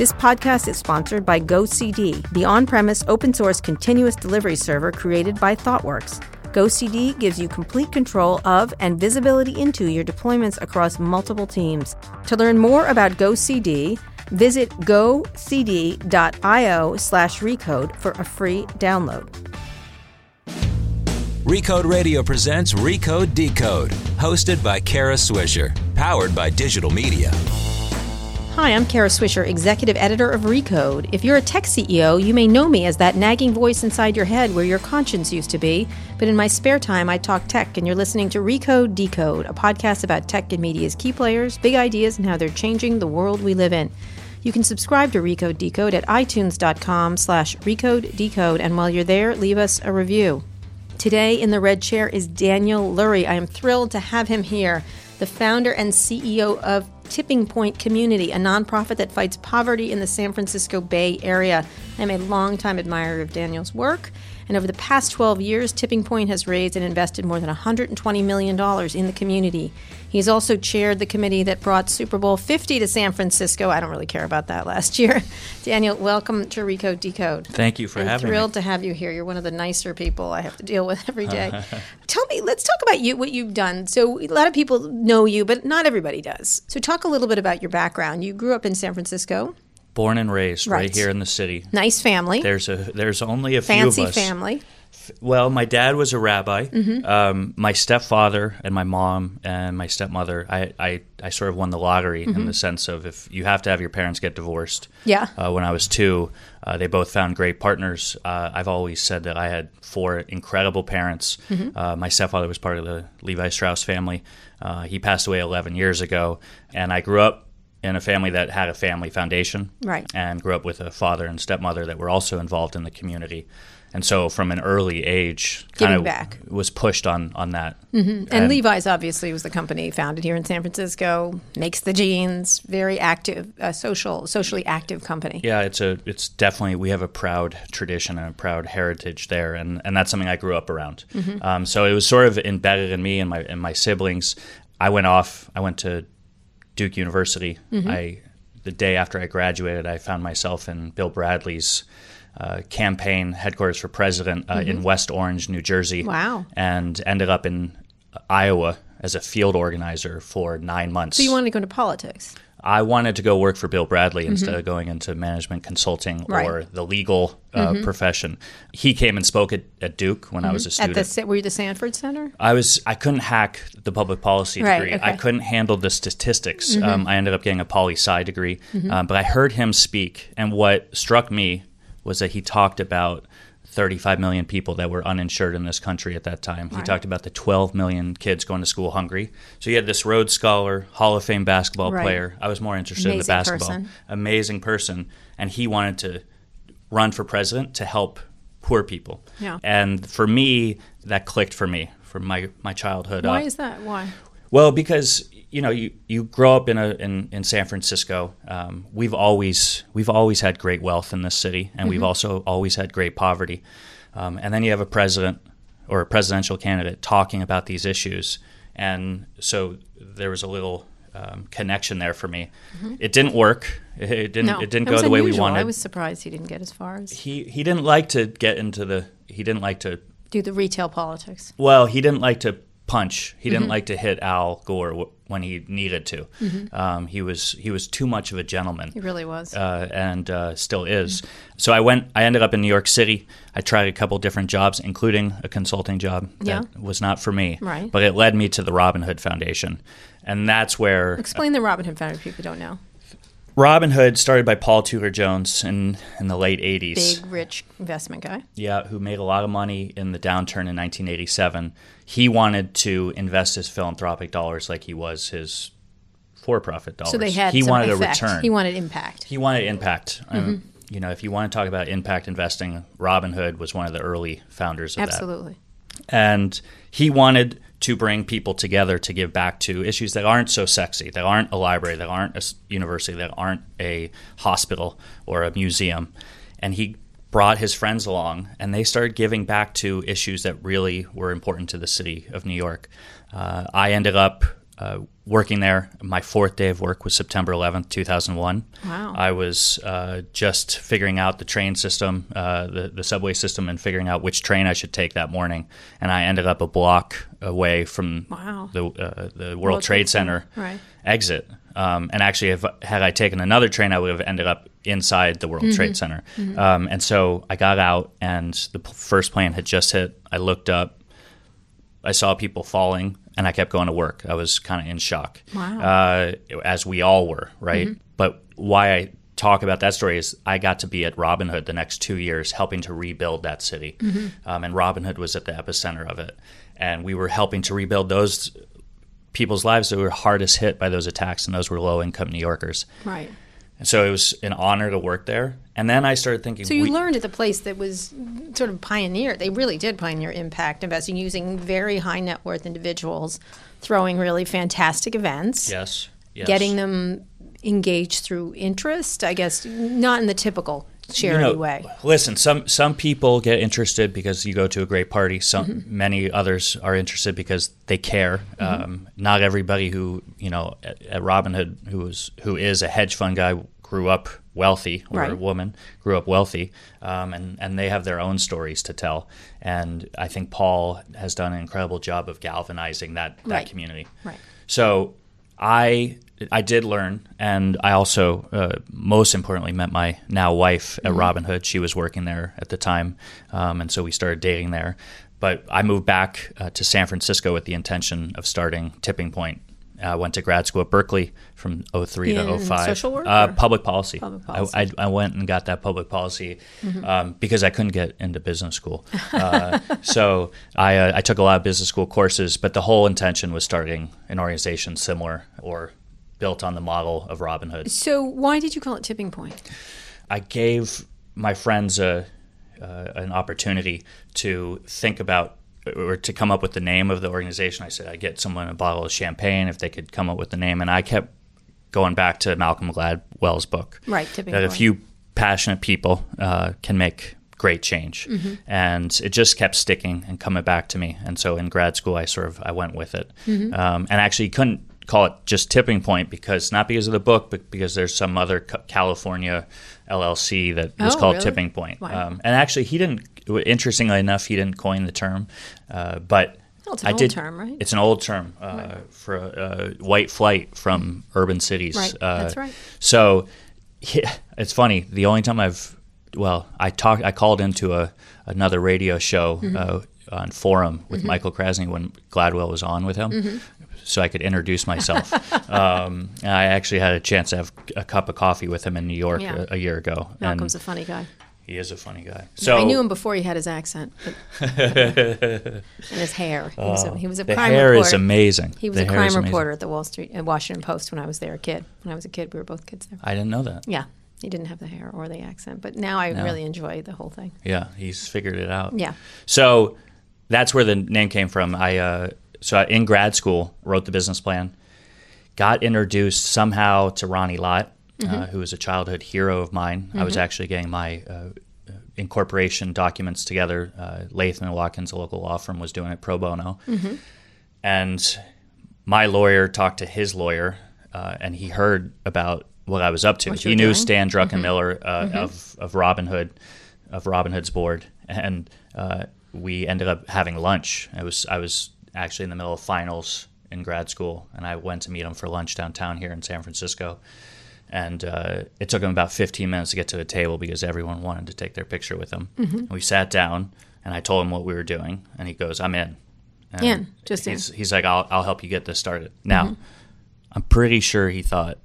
This podcast is sponsored by GoCD, the on premise open source continuous delivery server created by ThoughtWorks. GoCD gives you complete control of and visibility into your deployments across multiple teams. To learn more about GoCD, visit gocd.io slash recode for a free download. Recode Radio presents Recode Decode, hosted by Kara Swisher, powered by digital media. Hi, I'm Kara Swisher, executive editor of Recode. If you're a tech CEO, you may know me as that nagging voice inside your head where your conscience used to be. But in my spare time, I talk tech, and you're listening to Recode Decode, a podcast about tech and media's key players, big ideas, and how they're changing the world we live in. You can subscribe to Recode Decode at itunes.com slash recode decode, and while you're there, leave us a review. Today in the red chair is Daniel Lurie. I am thrilled to have him here, the founder and CEO of Tipping Point Community, a nonprofit that fights poverty in the San Francisco Bay Area. I'm a longtime admirer of Daniel's work, and over the past 12 years, Tipping Point has raised and invested more than $120 million in the community. He's also chaired the committee that brought Super Bowl 50 to San Francisco. I don't really care about that last year. Daniel, welcome to Recode Decode. Thank you for having me. I'm having thrilled me. to have you here. You're one of the nicer people I have to deal with every day. Tell me, let's talk about you, what you've done. So, a lot of people know you, but not everybody does. So, talk a little bit about your background. You grew up in San Francisco, Born and raised right, Right. here in the city. nice family, There's a there's only a fancy few of us. family. Well, my dad was a rabbi. Mm-hmm. Um, my stepfather and my mom and my stepmother, I, I, I sort of won the lottery in the sense of if you have to have your parents get divorced. Mm-hmm. Yeah. Uh, when I was two, uh, they both found great partners. Uh, I've always said that I had four incredible parents. Mm-hmm. Uh, my stepfather was part of the Levi Strauss family. Uh, he passed away 11 years ago, and I grew up in a family that had a family foundation Right. and grew up with a father and stepmother that were also involved in the community. And so from an early age, kind of back. was pushed on on that. And, Levi's obviously was the company founded here in San Francisco, makes the jeans, very active, uh, social, socially active company. Yeah, it's a it's definitely we have a proud tradition and a proud heritage there, and, and that's something I grew up around. Mm-hmm. Um, so it was sort of embedded in me and my and my siblings. I went off. I went to Duke University. Mm-hmm. I the day after I graduated, I found myself in Bill Bradley's uh, campaign headquarters for president uh, in West Orange, New Jersey. Mm-hmm. Wow. And ended up in Iowa as a field organizer for nine months. So you wanted to go into politics. I wanted to go work for Bill Bradley instead of going into management consulting Mm-hmm. Right. Mm-hmm. or the legal uh, profession. He came and spoke at, at Duke when I was a student. At the were you the Sanford Center? I was I couldn't hack the public policy Right, degree. okay. Mm-hmm. I couldn't handle the statistics. Um, I ended up getting a poli sci degree, um, but I heard him speak, and what struck me was that he talked about 35 million people that were uninsured in this country at that time. He Right. talked about the 12 million kids going to school hungry. So you had this Rhodes Scholar, Hall of Fame basketball Right. player. I was more interested in the basketball. person. Amazing person, and he wanted to run for president to help poor people. Yeah. And for me, that clicked for me from my my childhood. Uh, Why up. is that? Why? Well, because you know you, you grow up in a in, in San Francisco. Um, we've always we've always had great wealth in this city, and Mm-hmm. we've also always had great poverty. Um, and then you have a president or a presidential candidate talking about these issues, and so there was a little um, connection there for me. It didn't work. It, it didn't. Mm-hmm. No, It didn't go the way we wanted. I was surprised he didn't get as far as he he didn't like to get into the. He didn't like to do the retail politics. well, he didn't like to punch. He Mm-hmm. didn't like to hit Al Gore when he needed to. Um, he was he was too much of a gentleman. He really was. Uh, and uh, still is. So I went. I ended up in New York City. I tried a couple different jobs, including a consulting job that Yeah. was not for me. Right. But it led me to the Robin Hood Foundation, and that's where Explain the Robin Hood Foundation if people don't know. Robin Hood started by Paul Tudor Jones in in the late '80s. Big, rich investment guy. yeah, who made a lot of money in the downturn in 1987. He wanted to invest his philanthropic dollars like he was his for-profit dollars. So they had he wanted effect. a return. He wanted impact. He wanted impact. Um, Mm-hmm. you know, if you want to talk about impact investing, Robin Hood was one of the early founders of that Absolutely. and he wanted to bring people together to give back to issues that aren't so sexy, that aren't a library, that aren't a university, that aren't a hospital or a museum. And he brought his friends along, and they started giving back to issues that really were important to the city of New York. Uh, I ended up uh, working there. My fourth day of work was September 11th, 2001. Wow. I was uh, just figuring out the train system, uh, the, the subway system, and figuring out which train I should take that morning. And I ended up a block away from Wow. the, uh, the World, Trade Center, Right. exit. Um, and actually, if had I taken another train, I would have ended up inside the World Mm-hmm. Trade Center. Um, and so I got out, and the p- first plane had just hit. I looked up, I saw people falling, and I kept going to work. I was kind of in shock, Wow. uh, as we all were, right? Mm-hmm. But why I talk about that story is I got to be at Robin Hood the next two years, helping to rebuild that city, Mm-hmm. um, and Robin Hood was at the epicenter of it, and we were helping to rebuild those people's lives that were hardest hit by those attacks, and those were low income New Yorkers. Right. And so it was an honor to work there. And then I started thinking, So you we- learned at the place that was sort of pioneer. They really did pioneer impact investing using very high net worth individuals, throwing really fantastic events, yes, yes. getting them engaged through interest. I guess not in the typical You know, way. Listen, some some people get interested because you go to a great party. Some Mm-hmm. many others are interested because they care. Um, not everybody who you know at, at Robin Hood who is who is a hedge fund guy grew up wealthy or a woman grew up wealthy, um, and and they have their own stories to tell. And I think Paul has done an incredible job of galvanizing that that Right. community. Right. So I I did learn, and I also, uh, most importantly, met my now wife at Robin Hood. She was working there at the time, um, and so we started dating there. But I moved back uh, to San Francisco with the intention of starting Tipping Point. I went to grad school at Berkeley from 03 In to 05. social work Uh, public policy. Public I- policy. Mm-hmm. I, I went and got that public policy um, because I couldn't get into business school. Uh, so I, uh, I took a lot of business school courses, but the whole intention was starting an organization similar or built on the model of Robin Hood. So why did you call it tipping point? I gave my friends a, uh, an opportunity to think about or to come up with the name of the organization. I said I'd get someone a bottle of champagne if they could come up with the name, and I kept going back to Malcolm Gladwell's book. Right, Tipping that a few passionate people uh, can make great change, Mm-hmm. and it just kept sticking and coming back to me. And so in grad school, I sort of I went with it, Mm-hmm. um, and actually couldn't call it just tipping point because not because of the book, but because there's some other California LLC that was Oh, called really? tipping point. Wow. Um, and actually, he didn't. Interestingly enough, he didn't coin the term, uh, but Well, it's an I old did. term, right? It's an old term uh, for uh, white flight from urban cities. Right, Uh, that's right. So yeah, it's funny. The only time I've well, I talked. I called into a another radio show Mm-hmm. uh, on Forum with Michael Krasny when Gladwell was on with him. Mm-hmm. So I could introduce myself. um, I actually had a chance to have a cup of coffee with him in New York Yeah. a, a year ago. Malcolm's and a funny guy. he is a funny guy. So I knew him before he had his accent, but and his hair. He was a, he was a the crime hair reporter. is amazing. He was The a crime reporter at the Wall Street, at Washington Post when I was there a kid. When I was a kid, we were both kids there. I didn't know that. Yeah, he didn't have the hair or the accent, but now I really enjoy the whole thing. Yeah, he's figured it out. Yeah. So that's where the name came from. I uh, so in grad school wrote the business plan, got introduced somehow to Ronnie Lott, uh, who was a childhood hero of mine. I was actually getting my uh, incorporation documents together. Uh, Latham and Watkins, a local law firm, was doing it pro bono, and my lawyer talked to his lawyer, uh, and he heard about what I was up to. What He knew doing? Stan Druckenmiller uh, of of Robin Hood, of Robin Hood's board, and uh, we ended up having lunch. I was I was actually in the middle of finals in grad school, and I went to meet him for lunch downtown here in San Francisco. And uh, it took him about 15 minutes to get to the table because everyone wanted to take their picture with him. Mm-hmm. We sat down, and I told him what we were doing, and he goes, "I'm in." And In, just in. he's, he's like, I'll, I'll help you get this started. Now, Mm-hmm. I'm pretty sure he thought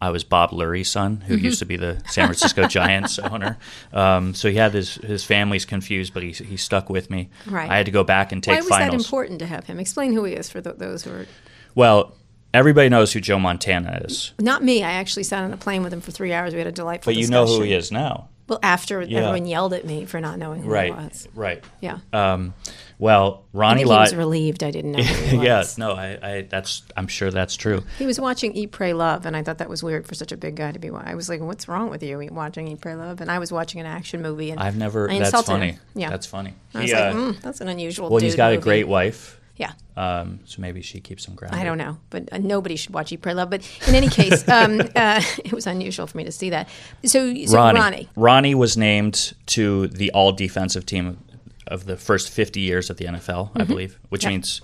I was Bob Lurie's son, Mm-hmm. who used to be the San Francisco Giants owner. Um, so he had his, his family's confused, but he, he stuck with me. Right. I had to go back and take Why was finals. that important to have him? Explain who he is for th- those who are. Well, everybody knows who Joe Montana is, Not me. I actually sat on a plane with him for three hours. We had a delightful but you know who he is now. Well, after Yeah. everyone yelled at me for not knowing who Right. he was. Right. Yeah. Um, well, Ronnie he was relieved I didn't know who he yeah, was. no, I, I, that's, I'm sure that's true. He was watching Eat, Pray, Love, and I thought that was weird for such a big guy to be. I was like, "What's wrong with you watching Eat, Pray, Love?" And I was watching an action movie, and I've never. I that's funny. him. Yeah, that's funny. I was He, like, mm, "That's an unusual." well, he's got a great wife. Yeah. Um, so maybe she keeps them grounded. I don't know, but uh, nobody should watch Eat, Pray, Love. But in any case, um, uh, it was unusual for me to see that. So, so Ronnie. Ronnie. Ronnie was named to the all defensive team of the first 50 years of the NFL, I believe, which Yep. means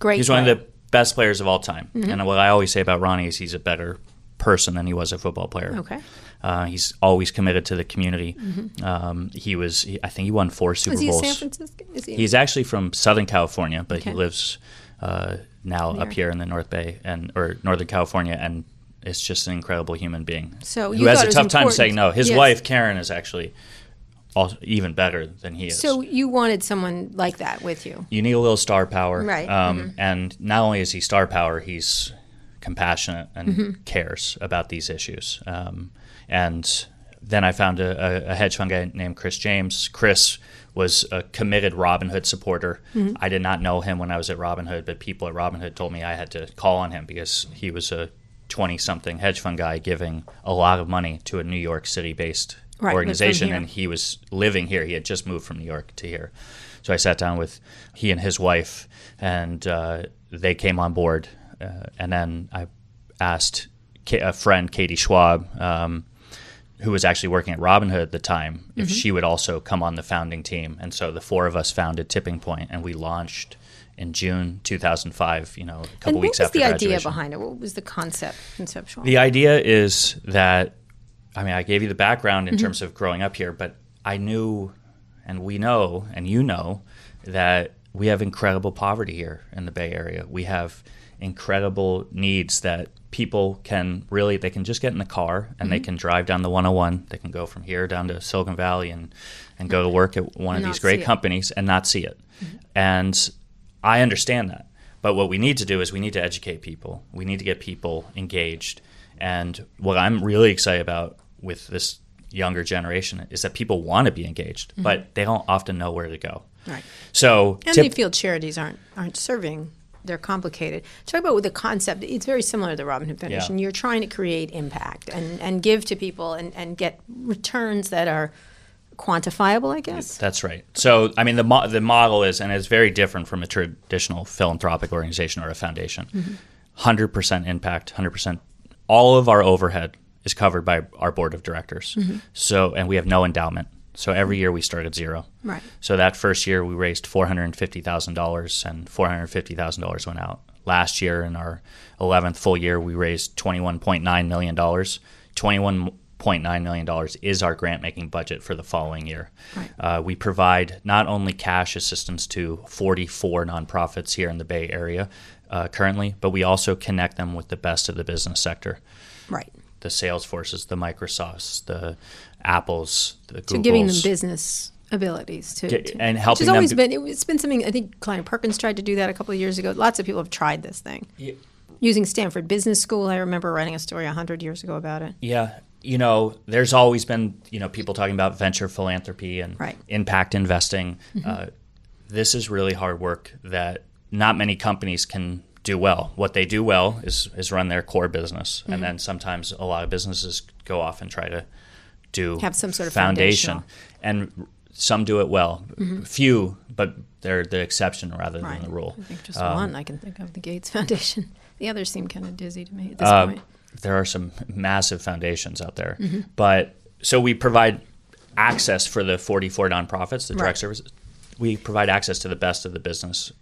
Great he's one of the best players of all time. And what I always say about Ronnie is he's a better person than he was a football player. Okay. Uh, he's always committed to the community. Um, he was, he, I think he won four Super Is he in Bowls. San Francisco? Is he He's actually from Southern California, but he lives uh, now up here in the North Bay and or Northern California, and is just an incredible human being. So who you has a tough time saying no. His Yes. wife Karen is actually also even better than he is. So you wanted someone like that with you. you need a little star power, Right, Um, And not only is he star power, he's compassionate and Mm-hmm. cares about these issues. Um, and then I found a, a, hedge fund guy named Chris James. Chris was a committed Robin Hood supporter. Mm-hmm. I did not know him when I was at Robin Hood, but people at Robin Hood told me I had to call on him because he was a 20 something hedge fund guy giving a lot of money to a New York City based Right, organization. And he was living here. He had just moved from New York to here. So I sat down with he and his wife, and uh, they came on board. Uh, and then I asked a friend, Katie Schwab, um, who was actually working at Robin Hood at the time, Mm-hmm. if she would also come on the founding team. And so the four of us founded Tipping Point, and we launched in June 2005. You know, a couple and what weeks was after the graduation. idea behind it? What was the concept, conceptual? The idea is that, I mean, I gave you the background Mm-hmm. in terms of growing up here, but I knew, and we know, and you know, that we have incredible poverty here in the Bay Area. We have incredible needs that people can really, they can just get in the car and Mm-hmm. they can drive down the 101. They can go from here down to Silicon Valley and, and go to work at one And of these great companies and not see it. And I understand that. But what we need to do is we need to educate people. We need to get people engaged. And what I'm really excited about with this younger generation is that people want to be engaged, but they don't often know where to go. Mm-hmm. Right. So, And tip- they feel charities aren't aren't serving. They're complicated. Talk about the concept. It's very similar to the Robin Hood Foundation. Yeah. You're trying to create impact and, and give to people and, and get returns that are quantifiable, I guess. That's right. So, I mean, the mo- the model is, and it's very different from a traditional philanthropic organization or a foundation. 100% impact, 100%. All of our overhead is covered by our board of directors. Mm-hmm. So, and we have no endowment. So every year we start at zero. Right. So that first year we raised four hundred and fifty thousand dollars, and four hundred fifty thousand dollars went out. Last year, in our eleventh full year, we raised twenty one point nine million dollars. Twenty one point nine million dollars is our grant making budget for the following year. Right. Uh, we provide not only cash assistance to forty four nonprofits here in the Bay Area uh, currently, but we also connect them with the best of the business sector Right. the Salesforces, the Microsofts, the Apples, the Googles. So giving them business abilities to, to- and which helping them always been it's been something I think Kleiner Perkins tried to do that a couple of years ago. Lots of people have tried this thing. Using Stanford Business School, I remember writing a story hundred years ago about it. Yeah, you know, there's always been you know people talking about venture philanthropy and Right. impact investing. Uh, this is really hard work that not many companies can do well. What they do well is is run their core business, and then sometimes a lot of businesses go off and try to do Have some sort of foundation, and some do it well. Mm-hmm. Few, but they're the exception rather Right. than the rule. I think just Um, one I can think of, the Gates Foundation. The others seem kind of dizzy to me at this Uh, point. there are some massive foundations out there. Mm-hmm. But so we provide access for the 44 nonprofits, the direct Right. services. We provide access to the best of the business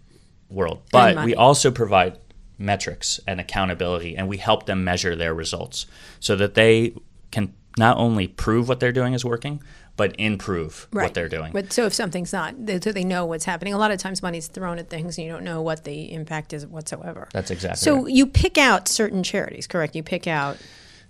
world. But we also provide metrics and accountability, and we help them measure their results so that they can not only prove what they're doing is working, but improve what they're doing. But so if something's not, they, so they know what's happening. A lot of times money's thrown at things and you don't know what the impact is whatsoever. That's exactly right. So right. you pick out certain charities, correct? You pick out,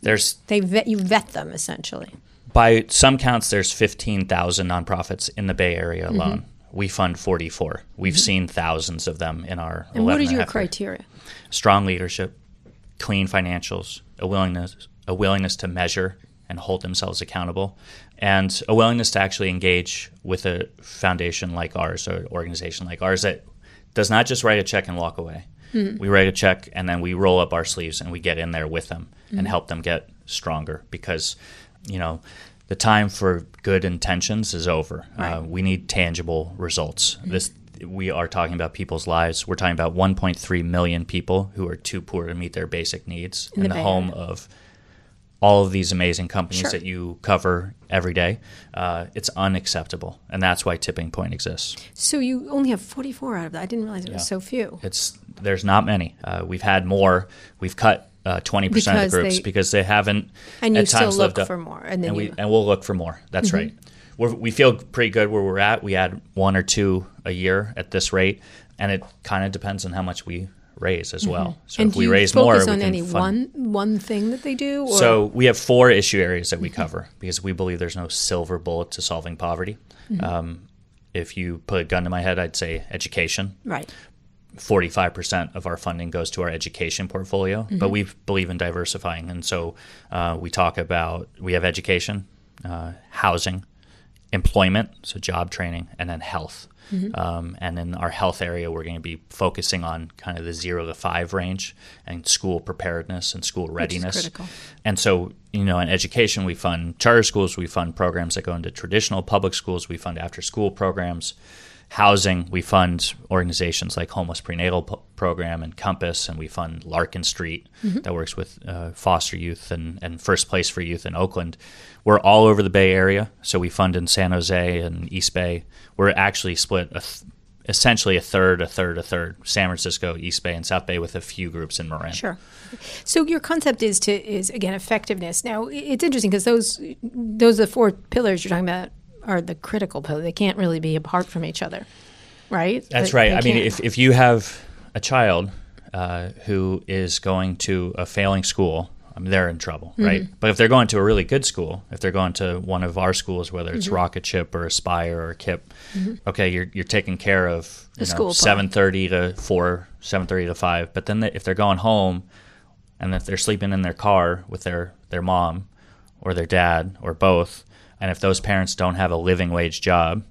There's they vet, you vet them essentially. by some counts, there's 15,000 nonprofits in the Bay Area Mm-hmm. alone. We fund 44. We've seen thousands of them in our. And what 11 is your criteria? Strong leadership, clean financials, a willingness, a willingness to measure and hold themselves accountable, and a willingness to actually engage with a foundation like ours or an organization like ours that does not just write a check and walk away. Mm-hmm. We write a check and then we roll up our sleeves and we get in there with them Mm-hmm. and help them get stronger because, you know, the time for good intentions is over. Uh, we need tangible results. This we are talking about people's lives. We're talking about 1.3 million people who are too poor to meet their basic needs in, the the, home of all of these amazing companies Sure. that you cover every day. Uh, it's unacceptable, and that's why Tipping Point exists. So you only have 44 out of that. I didn't realize it was so few. It's there's not many. Uh, we've had more. We've cut uh, twenty percent of the groups they- because they haven't. And you at still times look lived up- for more, and then and we Mm-hmm. and we'll look for more. That's right. We're, we feel pretty good where we're at. We add one or two a year at this rate, and it kind of depends on how much we raise as well. So Mm-hmm. and if we you raise focus more, on we can any fund. one one thing that they do? Or? So we have four issue areas that we cover because we believe there's no silver bullet to solving poverty. Mm-hmm. Um, if you put a gun to my head, I'd say education. right. 45% of our funding goes to our education portfolio, Mm-hmm. but we believe in diversifying. And so uh, we talk about, we have education, uh, housing, employment, so job training, and then health. Mm-hmm. Um, and in our health area, we're going to be focusing on kind of the zero to five range and school preparedness and school readiness. And so, you know, in education, we fund charter schools, we fund programs that go into traditional public schools, we fund after school programs. Housing, we fund organizations like Homeless Prenatal P- Program and Compass, and we fund Larkin Street that works with uh, foster youth and, and First Place for Youth in Oakland. We're all over the Bay Area, so we fund in San Jose and East Bay. We're actually split a th- essentially a third, a third, a third. San Francisco, East Bay, and South Bay with a few groups in Marin. Sure. So your concept is to is again effectiveness. Now it's interesting because those those are the four pillars you're talking about are the critical pillars. They can't really be apart from each other, right? That's They- right. they I mean, if, if you have a child uh, who is going to a failing school, I mean, they're in trouble, Mm-hmm. right? But if they're going to a really good school, if they're going to one of our schools, whether Mm-hmm. it's Rocketship or Aspire or KIPP, okay, you're you're taking care of you The know, school part. seven thirty to four, seven thirty to five. But then they, if they're going home, and if they're sleeping in their car with their their mom or their dad or both, and if those parents don't have a living wage job,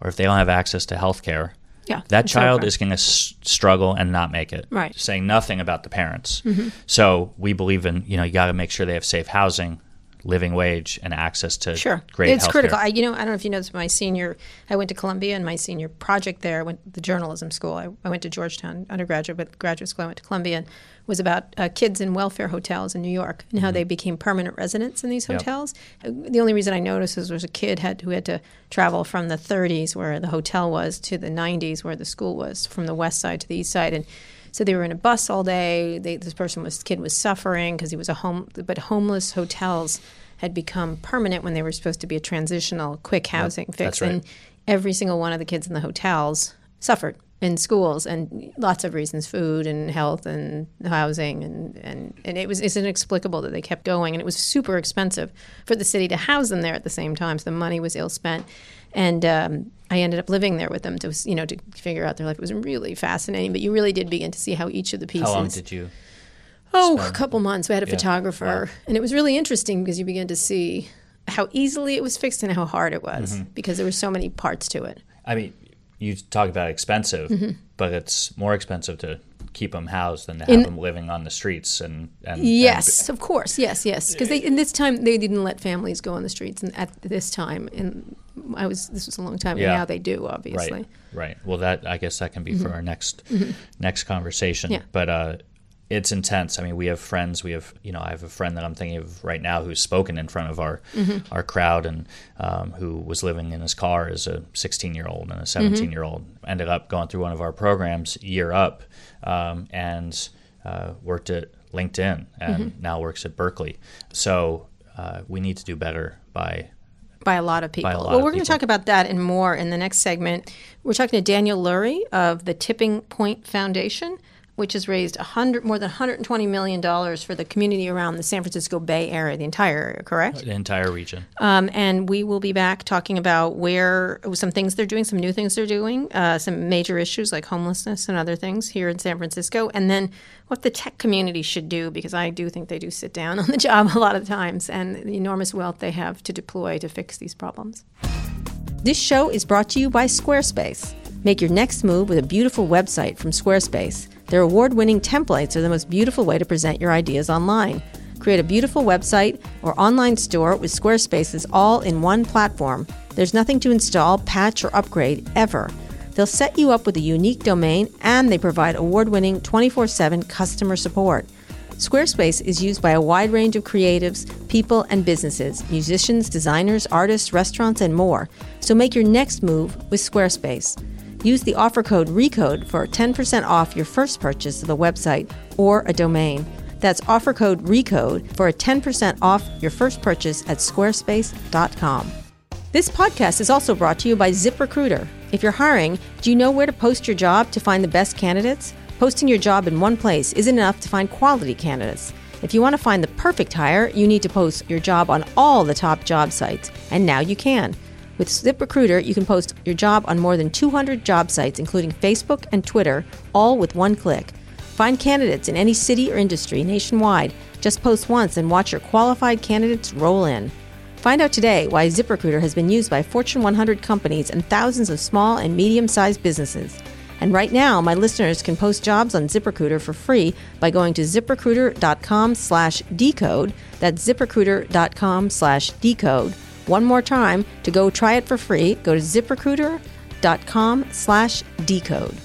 or if they don't have access to health care, Mm-hmm. Yeah, that child is going to s- struggle and not make it. Right. Mm-hmm. Saying nothing about the parents. So we believe in you know you got to make sure they have safe housing, living wage, and access to Sure, great it's healthcare. critical. I, you know, I don't know if you noticed my senior. I went to Columbia, and my senior project there, I went to the journalism school. I, I went to Georgetown undergraduate, but graduate school I went to Columbia, and was about uh, kids in welfare hotels in New York and how Mm-hmm. they became permanent residents in these hotels. Uh, The only reason I noticed is there was a kid had who had to travel from the 30s where the hotel was to the 90s where the school was, from the west side to the east side, and so they were in a bus all day. They, this person was kid was suffering because he was a home, but homeless hotels had become permanent when they were supposed to be a transitional, quick housing fix. that's right. And every single one of the kids in the hotels suffered in schools and lots of reasons food and health and housing and, and, and it was it's inexplicable that they kept going and it was super expensive for the city to house them there at the same time so the money was ill spent and um, I ended up living there with them to you know to figure out their life it was really fascinating but you really did begin to see how each of the pieces How long did you? Oh, a couple months. We had a Yeah. photographer, and it was really interesting because you began to see how easily it was fixed and how hard it was Mm-hmm. because there were so many parts to it. I mean, you talk about expensive, Mm-hmm. but it's more expensive to keep them housed than to In- have them living on the streets and, and Yes, of course. Yes, yes. Because in this time they didn't let families go on the streets, and at this time, and I was this was a long time ago. Yeah. Now they do, obviously. right, right. Well, that I guess that can be for our next next conversation. Mm-hmm. Yeah. But uh, it's intense. I mean, we have friends. We have you know, I have a friend that I'm thinking of right now who's spoken in front of our Mm-hmm. our crowd and um, who was living in his car as a 16 year old and a 17 year old. Ended up going through one of our programs, Year Up, um, and uh, worked at LinkedIn and Mm-hmm. now works at Berkeley. So uh, we need to do better by by a lot of people. lot well, of we're going to talk about that and more in the next segment. We're talking to Daniel Lurie of the Tipping Point Foundation, which has raised 100, more than $120 million for the community around the San Francisco Bay Area, the entire area, correct? the entire region. Um, and we will be back talking about where some things they're doing, some new things they're doing, uh, some major issues like homelessness and other things here in San Francisco, and then what the tech community should do because I do think they do sit down on the job a lot of times and the enormous wealth they have to deploy to fix these problems. This show is brought to you by Squarespace. Make your next move with a beautiful website from Squarespace. Their award winning templates are the most beautiful way to present your ideas online. Create a beautiful website or online store with Squarespace's all in one platform. There's nothing to install, patch, or upgrade ever. They'll set you up with a unique domain and they provide award winning 24 7 customer support. Squarespace is used by a wide range of creatives, people, and businesses musicians, designers, artists, restaurants, and more. So make your next move with Squarespace. Use the offer code RECODE for 10% off your first purchase of the website or a domain. That's offer code RECODE for a 10% off your first purchase at squarespace.com. This podcast is also brought to you by ZipRecruiter. If you're hiring, do you know where to post your job to find the best candidates? Posting your job in one place isn't enough to find quality candidates. If you want to find the perfect hire, you need to post your job on all the top job sites, and now you can. With ZipRecruiter, you can post your job on more than 200 job sites, including Facebook and Twitter, all with one click. Find candidates in any city or industry nationwide. Just post once and watch your qualified candidates roll in. Find out today why ZipRecruiter has been used by Fortune 100 companies and thousands of small and medium sized businesses. And right now, my listeners can post jobs on ZipRecruiter for free by going to ziprecruiter.com slash decode. That's ziprecruiter.com slash decode. One more time, to go try it for free, go to ziprecruiter.com slash decode.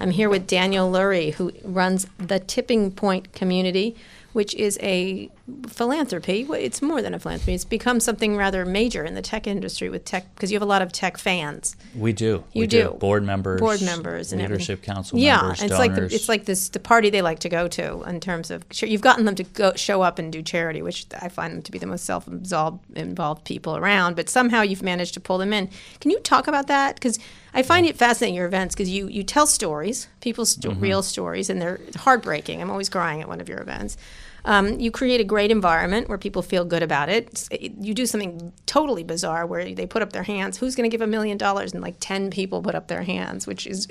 I'm here with Daniel Lurie, who runs the Tipping Point Community, which is a philanthropy. It's more than a philanthropy. It's become something rather major in the tech industry with tech because you have a lot of tech fans. We do. You we do. Board members, board members, and leadership everything. council yeah, members, it's donors. like the, it's like this the party they like to go to in terms of you've gotten them to go show up and do charity, which I find them to be the most self-involved involved people around. But somehow you've managed to pull them in. Can you talk about that? Because I find it fascinating your events because you you tell stories, people's Mm-hmm. real stories, and they're heartbreaking. I'm always crying at one of your events. Um, you create a great environment where people feel good about it. You do something totally bizarre where they put up their hands. Who's going to give a million dollars? And like 10 people put up their hands, which is,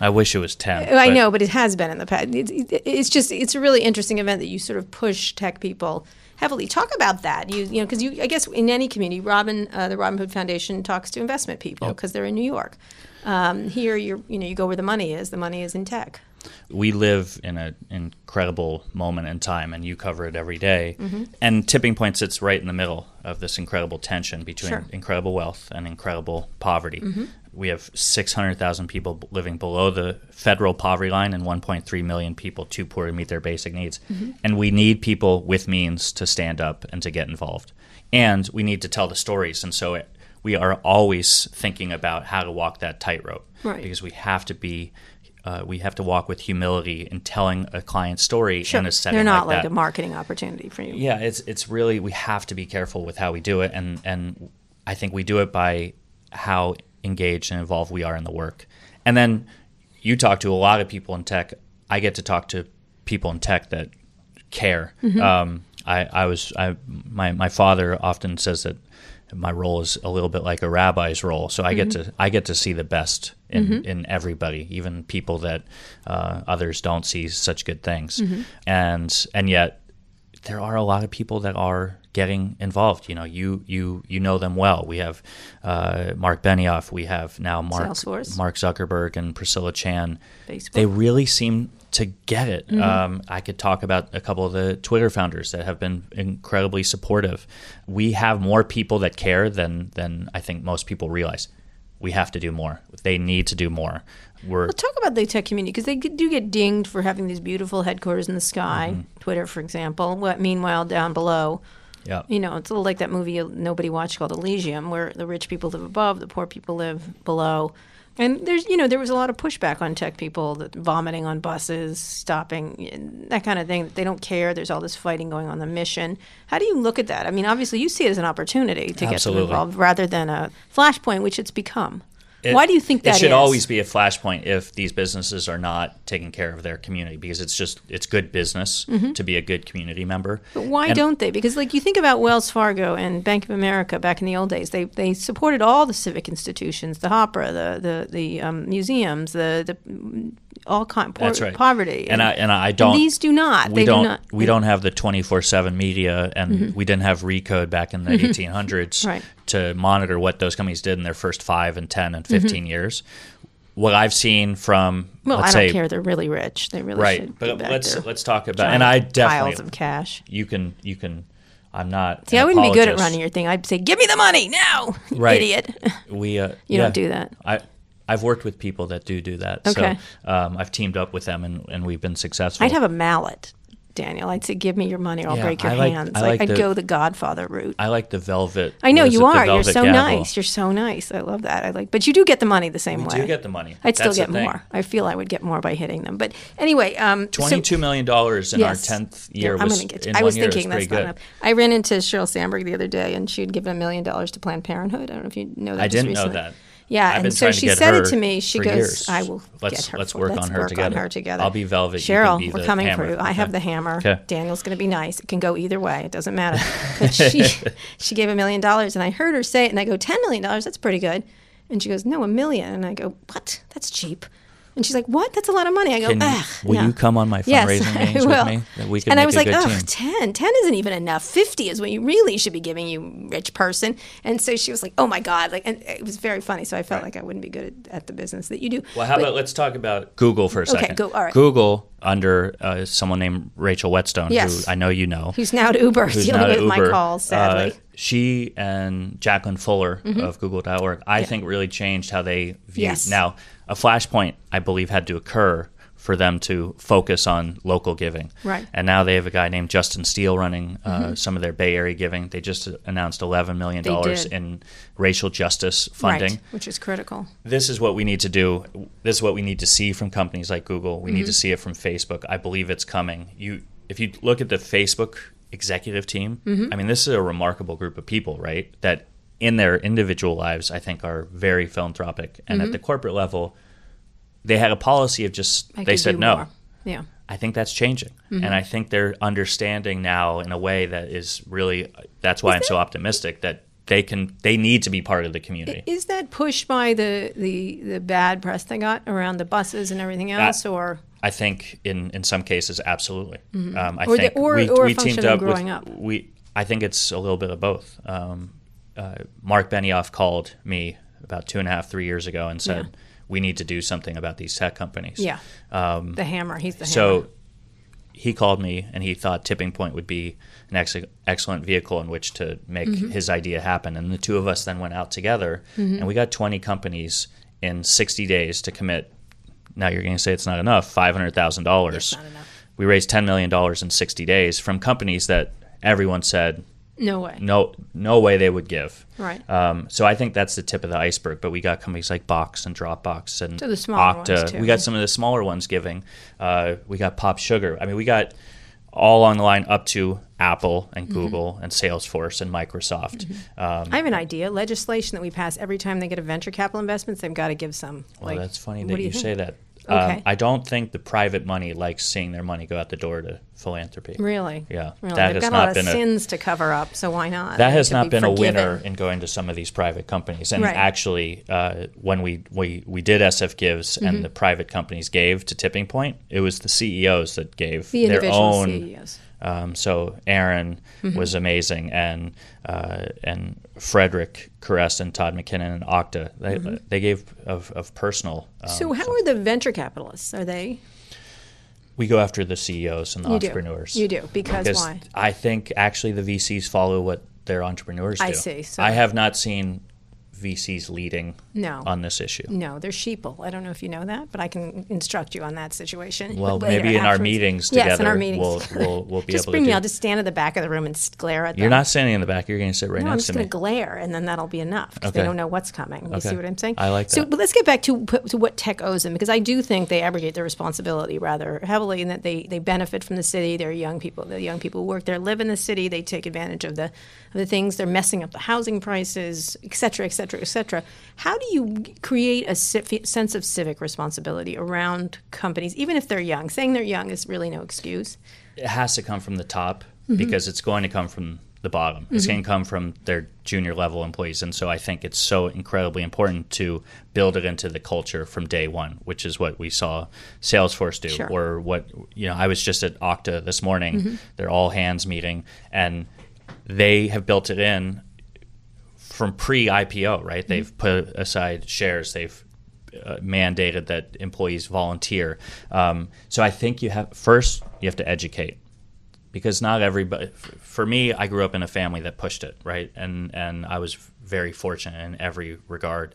I wish it was ten. I but know, but it has been in the past. It's, it's just, it's a really interesting event that you sort of push tech people heavily. Talk about that. You, you know, because you, I guess in any community, Robin, uh, the Robin Hood Foundation talks to investment people because they're in New York. Um, here, you're, you know, you go where the money is. The money is in tech. We live in an incredible moment in time, and you cover it every day. Mm-hmm. And tipping point sits right in the middle of this incredible tension between Sure. incredible wealth and incredible poverty. Mm-hmm. We have 600,000 people living below the federal poverty line and 1.3 million people too poor to meet their basic needs. Mm-hmm. And we need people with means to stand up and to get involved. And we need to tell the stories. And so it, we are always thinking about how to walk that tightrope Right. because we have to be uh, we have to walk with humility in telling a client story in a setting They're not like like, a marketing opportunity for you. yeah, it's it's really we have to be careful with how we do it, and and I think we do it by how engaged and involved we are in the work. And then you talk to a lot of people in tech. I get to talk to people in tech that care. Mm-hmm. Um, I, I was I my my father often says that my role is a little bit like a rabbi's role. So I Mm-hmm. get to I get to see the best in, in everybody, even people that uh, others don't see such good things. Mm-hmm. And and yet there are a lot of people that are getting involved. You know, you you you know them well. We have uh, Mark Benioff. We have now Mark Salesforce. Mark Zuckerberg and Priscilla Chan. Facebook. They really seem to get it. Mm-hmm. Um, I could talk about a couple of the Twitter founders that have been incredibly supportive. We have more people that care than than I think most people realize. We have to do more. They need to do more. We're Well, talk about the tech community because they do get dinged for having these beautiful headquarters in the sky. Mm-hmm. Twitter, for example. What meanwhile down below, yeah. you know, it's a little like that movie nobody watched called Elysium, where the rich people live above, the poor people live below. And there's, you know, there was a lot of pushback on tech people that vomiting on buses, stopping, that kind of thing. They don't care. There's all this fighting going on the mission. How do you look at that? I mean, obviously, you see it as an opportunity to get them Absolutely. involved rather than a flashpoint, which it's become. Why do you think that it should is? always be a flashpoint if these businesses are not taking care of their community because it's just it's good business to be a good community member. Mm-hmm. But why And- don't they? Because like you think about Wells Fargo and Bank of America back in the old days, they they supported all the civic institutions, the opera, the the the um, museums, the the all kind That's right. poverty. And I and I don't. these do not. We They do don't. Mm-hmm. We don't have the twenty four seven media, and we didn't have Recode back in the eighteen hundreds Right. To monitor what those companies did in their first five and ten and 15 years. What I've seen from Mm-hmm. well, I don't say care. They're really rich. They really right, should. but let's let's talk about. And I definitely piles of cash. you can you can. I'm not. See, I wouldn't be good at running your thing. I'd say, "Give me the money now, Right. idiot." We uh, You yeah. don't do that. I I've worked with people that do do that. Okay. So um, I've teamed up with them and, and we've been successful. I'd have a mallet, Daniel. I'd say, "Give me your money, or I'll Yeah, break your I like- hands." I Like, I'd the- go the Godfather route. I like the velvet. I know what is you the are. You're velvet so gavel. nice. You're so nice. I love that. I like, but you do get the money the same way. do get the money. I'd still That's the get thing. more. I feel I would get more by hitting them. But anyway, um, so- Twenty-two million dollars in Yes. our tenth Yeah, year I'm was. gonna get. in I one was year is thinking that's pretty not good. enough. I ran into Sheryl Sandberg the other day, and she had given a million dollars to Planned Parenthood. I don't know if you know that. I just didn't know recently. that. Yeah, I've and so she said it to me. She goes, years. "I will Let's- get her. let's work let's on her work together. On her together. I'll be Velvet, you can Sheryl, be we're the coming hammer. you. I have Okay. the hammer. Okay. Daniel's going to be nice. It can go either way. It doesn't matter. But she she gave a million dollars, and I heard her say it, and I go, ten million dollars. That's pretty good. And she goes, no, a million. And I go, what? That's cheap. And she's like, "What? That's a lot of money." I go, Can, Ugh, will no." you come on my fundraising I meetings will. with me? That we can and I was like, good oh, team. 10. 10 isn't even enough. 50 is what you really should be giving you, rich person. And so she was like, oh my God. Like, and it was very funny. So I felt like I wouldn't be good at, at the business that you do. Well, how But- about let's talk about Google for a Okay, second. go- all right. Google under uh, someone named Rachel Whetstone, Yes. who I know you know. who's now at Uber who's dealing with at my Uber, calls, sadly. Uh, she and Jacqueline Fuller of Google.org, I think, really changed how they view. Yes. Now, a flashpoint, I believe, had to occur for them to focus on local giving. Right. And now they have a guy named Justin Steele running uh, some of their Bay Area giving. They just announced $11 million in racial justice funding Right, which is critical. this is what we need to do. This is what we need to see from companies like Google. We need Mm-hmm. to see it from Facebook. I believe it's coming. You, if you look at the Facebook executive team, Mm-hmm. I mean, this is a remarkable group of people, right? That in their individual lives, I think, are very philanthropic, and Mm-hmm. at the corporate level, they had a policy of just I they said no. more. Yeah. I think that's changing, Mm-hmm. and I think they're understanding now in a way that is really. That's why I'm so optimistic that they can. They need to be part of the community. Is that pushed by the, the, the bad press they got around the buses and everything else, or I think in, in some cases, absolutely. Um, I Mm-hmm. Or the- think or- we, or we teamed up growing with up. we. I think it's a little bit of both. Um, uh, Mark Benioff called me about two and a half, three years ago, and said Yeah. we need to do something about these tech companies. yeah, the hammer? He's the hammer. Um, So he called me, and he thought Tipping Point would be an ex- excellent vehicle in which to make Mm-hmm. his idea happen. And the two of us then went out together, Mm-hmm. and we got 20 companies in 60 days to commit. Now you're going to say it's not enough. Five hundred thousand dollars. It's not enough. We raised ten million dollars in 60 days from companies that everyone said no way. no, no way they would give. Right. Um, so I think that's the tip of the iceberg. But we got companies like Box and Dropbox and So the smaller Okta. ones, too. We got some of the smaller ones giving. Uh, we got PopSugar. I mean, we got all along the line up to Apple and Mm-hmm. Google and Salesforce and Microsoft. Um, I have an idea. Legislation that we pass every time they get a venture capital investments, they've got to give some. well, like, that's funny that do you, say that. Okay. Um, I don't think the private money likes seeing their money go out the door to philanthropy. Really? Yeah, Really? that They've has got a lot not been of a- sins to cover up, so why not? That has not be been a winner in going to some of these private companies. And Right. actually, uh, when we, we, we did SF Gives Mm-hmm. and the private companies gave to Tipping Point, it was the CEOs that gave The their own. CEOs. Um, so Aaron Mm-hmm. was amazing, and uh, and Frederic Kerrest and Todd McKinnon and Okta. They, they gave of, of personal. Um, Mm-hmm. So how are the venture capitalists? Are they? we go after the CEOs and the You entrepreneurs. do. You do because, because why? I think actually the VCs follow what their entrepreneurs do. I see, so- I have not seen VCs leading No. on this issue. No, they're sheeple. I don't know if you know that, but I can instruct you on that situation. Well, later maybe in our afterwards. meetings Yes, in our meetings. we'll- we'll- we'll be just able to bring me. do- I'll just stand in the back of the room and glare at them. You're not standing in the back. You're going to sit right No, I'm just going to glare, and then that'll be enough because they don't know what's coming. You see what I'm saying? I like that. So, but let's get back to to what tech owes them because I do think they abrogate their responsibility rather heavily, in that they they benefit from the city. They're young people. The young people who work there live in the city. They take advantage of the the things. They're messing up the housing prices, et cetera, et cetera, et cetera. How do you create a sense of civic responsibility around companies, even if they're young? Saying they're young is really no excuse. it has to come from the top Mm-hmm. because it's going to come from the bottom. It's going to come from their junior level employees. And so I think it's so incredibly important to build it into the culture from day one, which is what we saw Salesforce do. Sure. Or what, you know, I was just at Okta this morning, Mm-hmm. their all hands meeting, and they have built it in from pre IPO, right? They've put aside shares, they've uh, mandated that employees volunteer. Um, so I think you have first you have to educate because not everybody. For me, I grew up in a family that pushed it, right, and and I was very fortunate in every regard.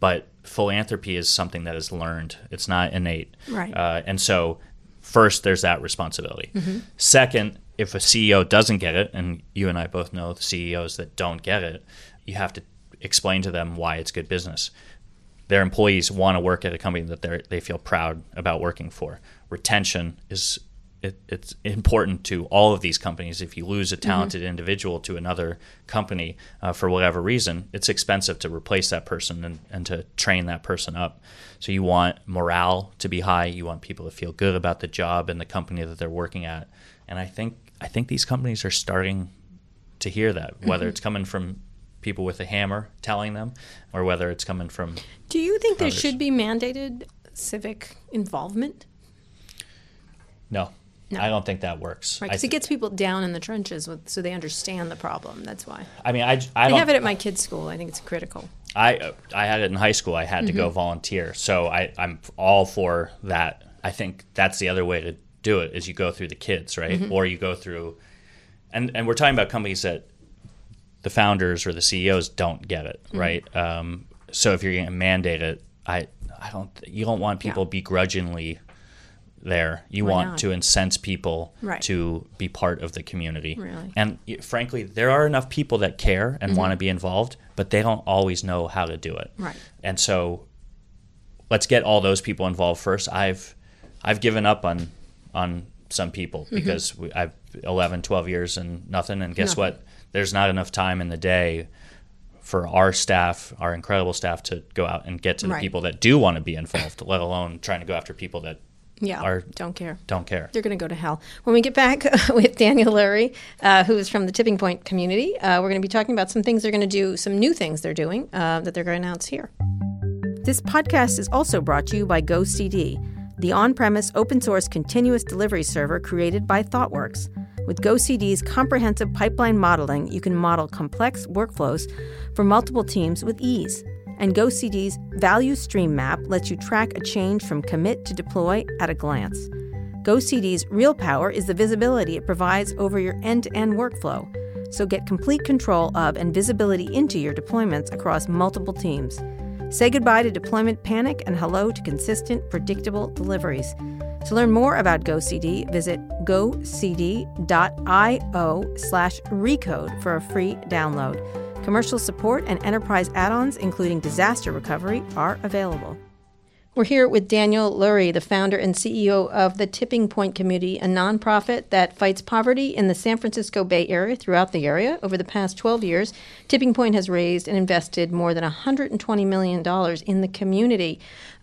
but philanthropy is something that is learned. It's not innate. Right. Uh, and so, first, there's that responsibility. Second, if a CEO doesn't get it, and you and I both know the CEOs that don't get it, you have to explain to them why it's good business. Their employees want to work at a company that they they feel proud about working for. Retention is it, it's important to all of these companies. If you lose a talented individual to another company uh, for whatever reason, it's expensive to replace that person and, and to train that person up. So you want morale to be high. You want people to feel good about the job and the company that they're working at. And I think I think these companies are starting to hear that, whether it's coming from people with a hammer telling them, or whether it's coming from Do you think there Others. should be mandated civic involvement? no. I don't think that works. Right, because it gets people down in the trenches with, so they understand the problem. That's why. I mean, I, I I have it at my kids' school. I think it's critical. I I had it in high school. I had to Mm-hmm. go volunteer, so I I'm all for that. I think that's the other way to do it is you go through the kids, right, Mm-hmm. or you go through, and and we're talking about companies that the founders or the CEOs don't get it, Mm-hmm. right? Um, so if you're going to mandate it, I I don't you don't want people Yeah. begrudgingly there. You Why want not? to incense people Right. to be part of the community. Really? And frankly, there are enough people that care and want to be involved, but they don't always know how to do it. Mm-hmm. Right. And so let's get all those people involved first. I've I've given up on on some people Mm-hmm. because we, I've 11, 12 years and nothing. And guess Nothing. what? There's not enough time in the day for our staff, our incredible staff, to go out and get to the Right. people that do want to be involved, let alone trying to go after people that Yeah, Are- don't care. don't care. They're going to go to hell. When we get back with Daniel Lurie, uh, who is from the Tipping Point community, uh, we're going to be talking about some things they're going to do, some new things they're doing uh, that they're going to announce here. This podcast is also brought to you by GoCD, the on premise open source continuous delivery server created by ThoughtWorks. With GoCD's comprehensive pipeline modeling, you can model complex workflows for multiple teams with ease. And GoCD's value stream map lets you track a change from commit to deploy at a glance. GoCD's real power is the visibility it provides over your end to end workflow. So get complete control of and visibility into your deployments across multiple teams. Say goodbye to deployment panic and hello to consistent, predictable deliveries. To learn more about GoCD, visit gocd.io slash recode for a free download. Commercial support and enterprise add-ons, including disaster recovery, are available. We're here with Daniel Lurie, the founder and CEO of the Tipping Point Community, a nonprofit that fights poverty in the San Francisco Bay Area throughout the area. Over the past 12 years, Tipping Point has raised and invested more than $120 million in the community.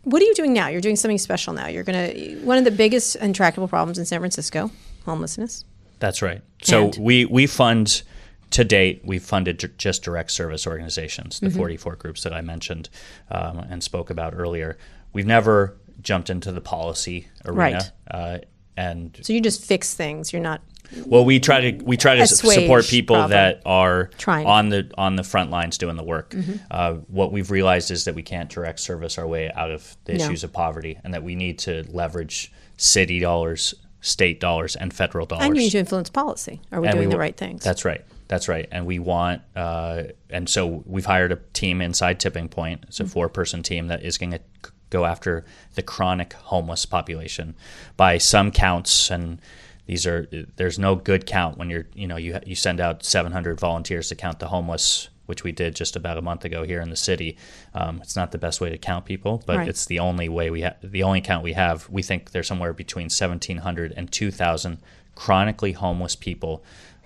What are you doing now? You're doing something special now. You're going to, one of the biggest intractable problems in San Francisco, homelessness. That's right. So And- we we fund to date we've funded just direct service organizations, the 44 groups that I mentioned um, and spoke about earlier. We've never jumped into the policy arena, Right. uh, and So you just fix things. You're not, well, we try to we try to support people problem. that are Trying. on the on the front lines doing the work. Uh, what we've realized is that we can't direct service our way out of the No. issues of poverty, and that we need to leverage city dollars, state dollars, and federal dollars. and you need to influence policy. Are we And doing we the right things? That's right. That's right. And we want, uh, and so we've hired a team inside Tipping Point. It's a Mm-hmm. four person team that is going to go after the chronic homeless population by some counts. And these are, there's no good count when you're, you know, you, you send out 700 volunteers to count the homeless. Which we did just about a month ago here in the city. Um, it's not the best way to count people, but Right. it's the only way we have. The only count we have. We think there's somewhere between 1,700 and 2,000 chronically homeless people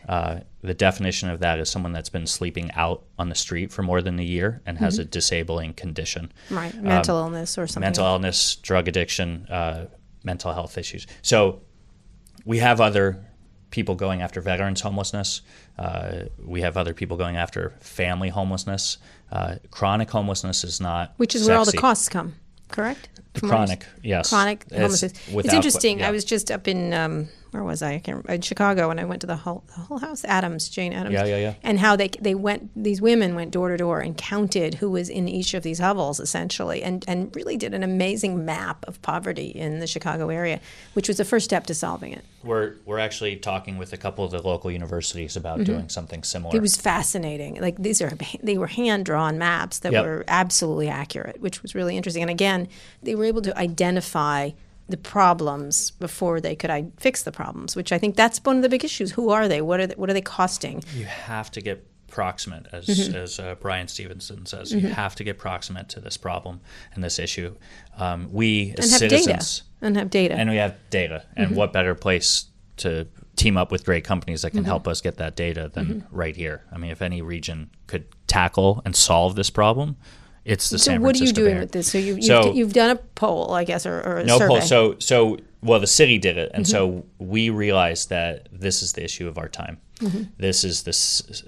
uh, the definition of that is someone that's been sleeping out on the street for more than a year and has a disabling condition. right. Mental illness or something. um, Mental illness, drug addiction, uh, mental health issues. So we have other people going after veterans homelessness. Uh, we have other people going after family homelessness. Uh, chronic homelessness is not Which is where all the costs come, correct? The From what I chronic, yes. Chronic It's homelessness. It's without- interesting. yeah. I was just up in um, where was I? I can't remember. in Chicago when I went to the whole, the Hull House Addams, Jane Addams. Yeah, yeah, yeah. And how they they went these women went door to door and counted who was in each of these hovels essentially, and and really did an amazing map of poverty in the Chicago area, which was the first step to solving it. We're we're actually talking with a couple of the local universities about Mm-hmm. doing something similar. It was fascinating. Like these are they were hand drawn maps that Yep. were absolutely accurate, which was really interesting. And again, they were able to identify the problems before they could I- fix the problems, which I think that's one of the big issues. Who are they? What are they, what are they costing? you have to get proximate, as Mm-hmm. as uh, Bryan Stevenson says. You have to get proximate to this problem and this issue. Um, we as citizens data. And have data. and we have data. And Mm-hmm. what better place to team up with great companies that can Mm-hmm. help us get that data than right here? I mean, if any region could tackle and solve this problem, it's the so San what are you doing Bay with this? So you, you've, So- you've done a poll, I guess, or, or a no survey. poll. So so well, the city did it, and so Mm-hmm. we realized that this is the issue of our time. Mm-hmm. This is this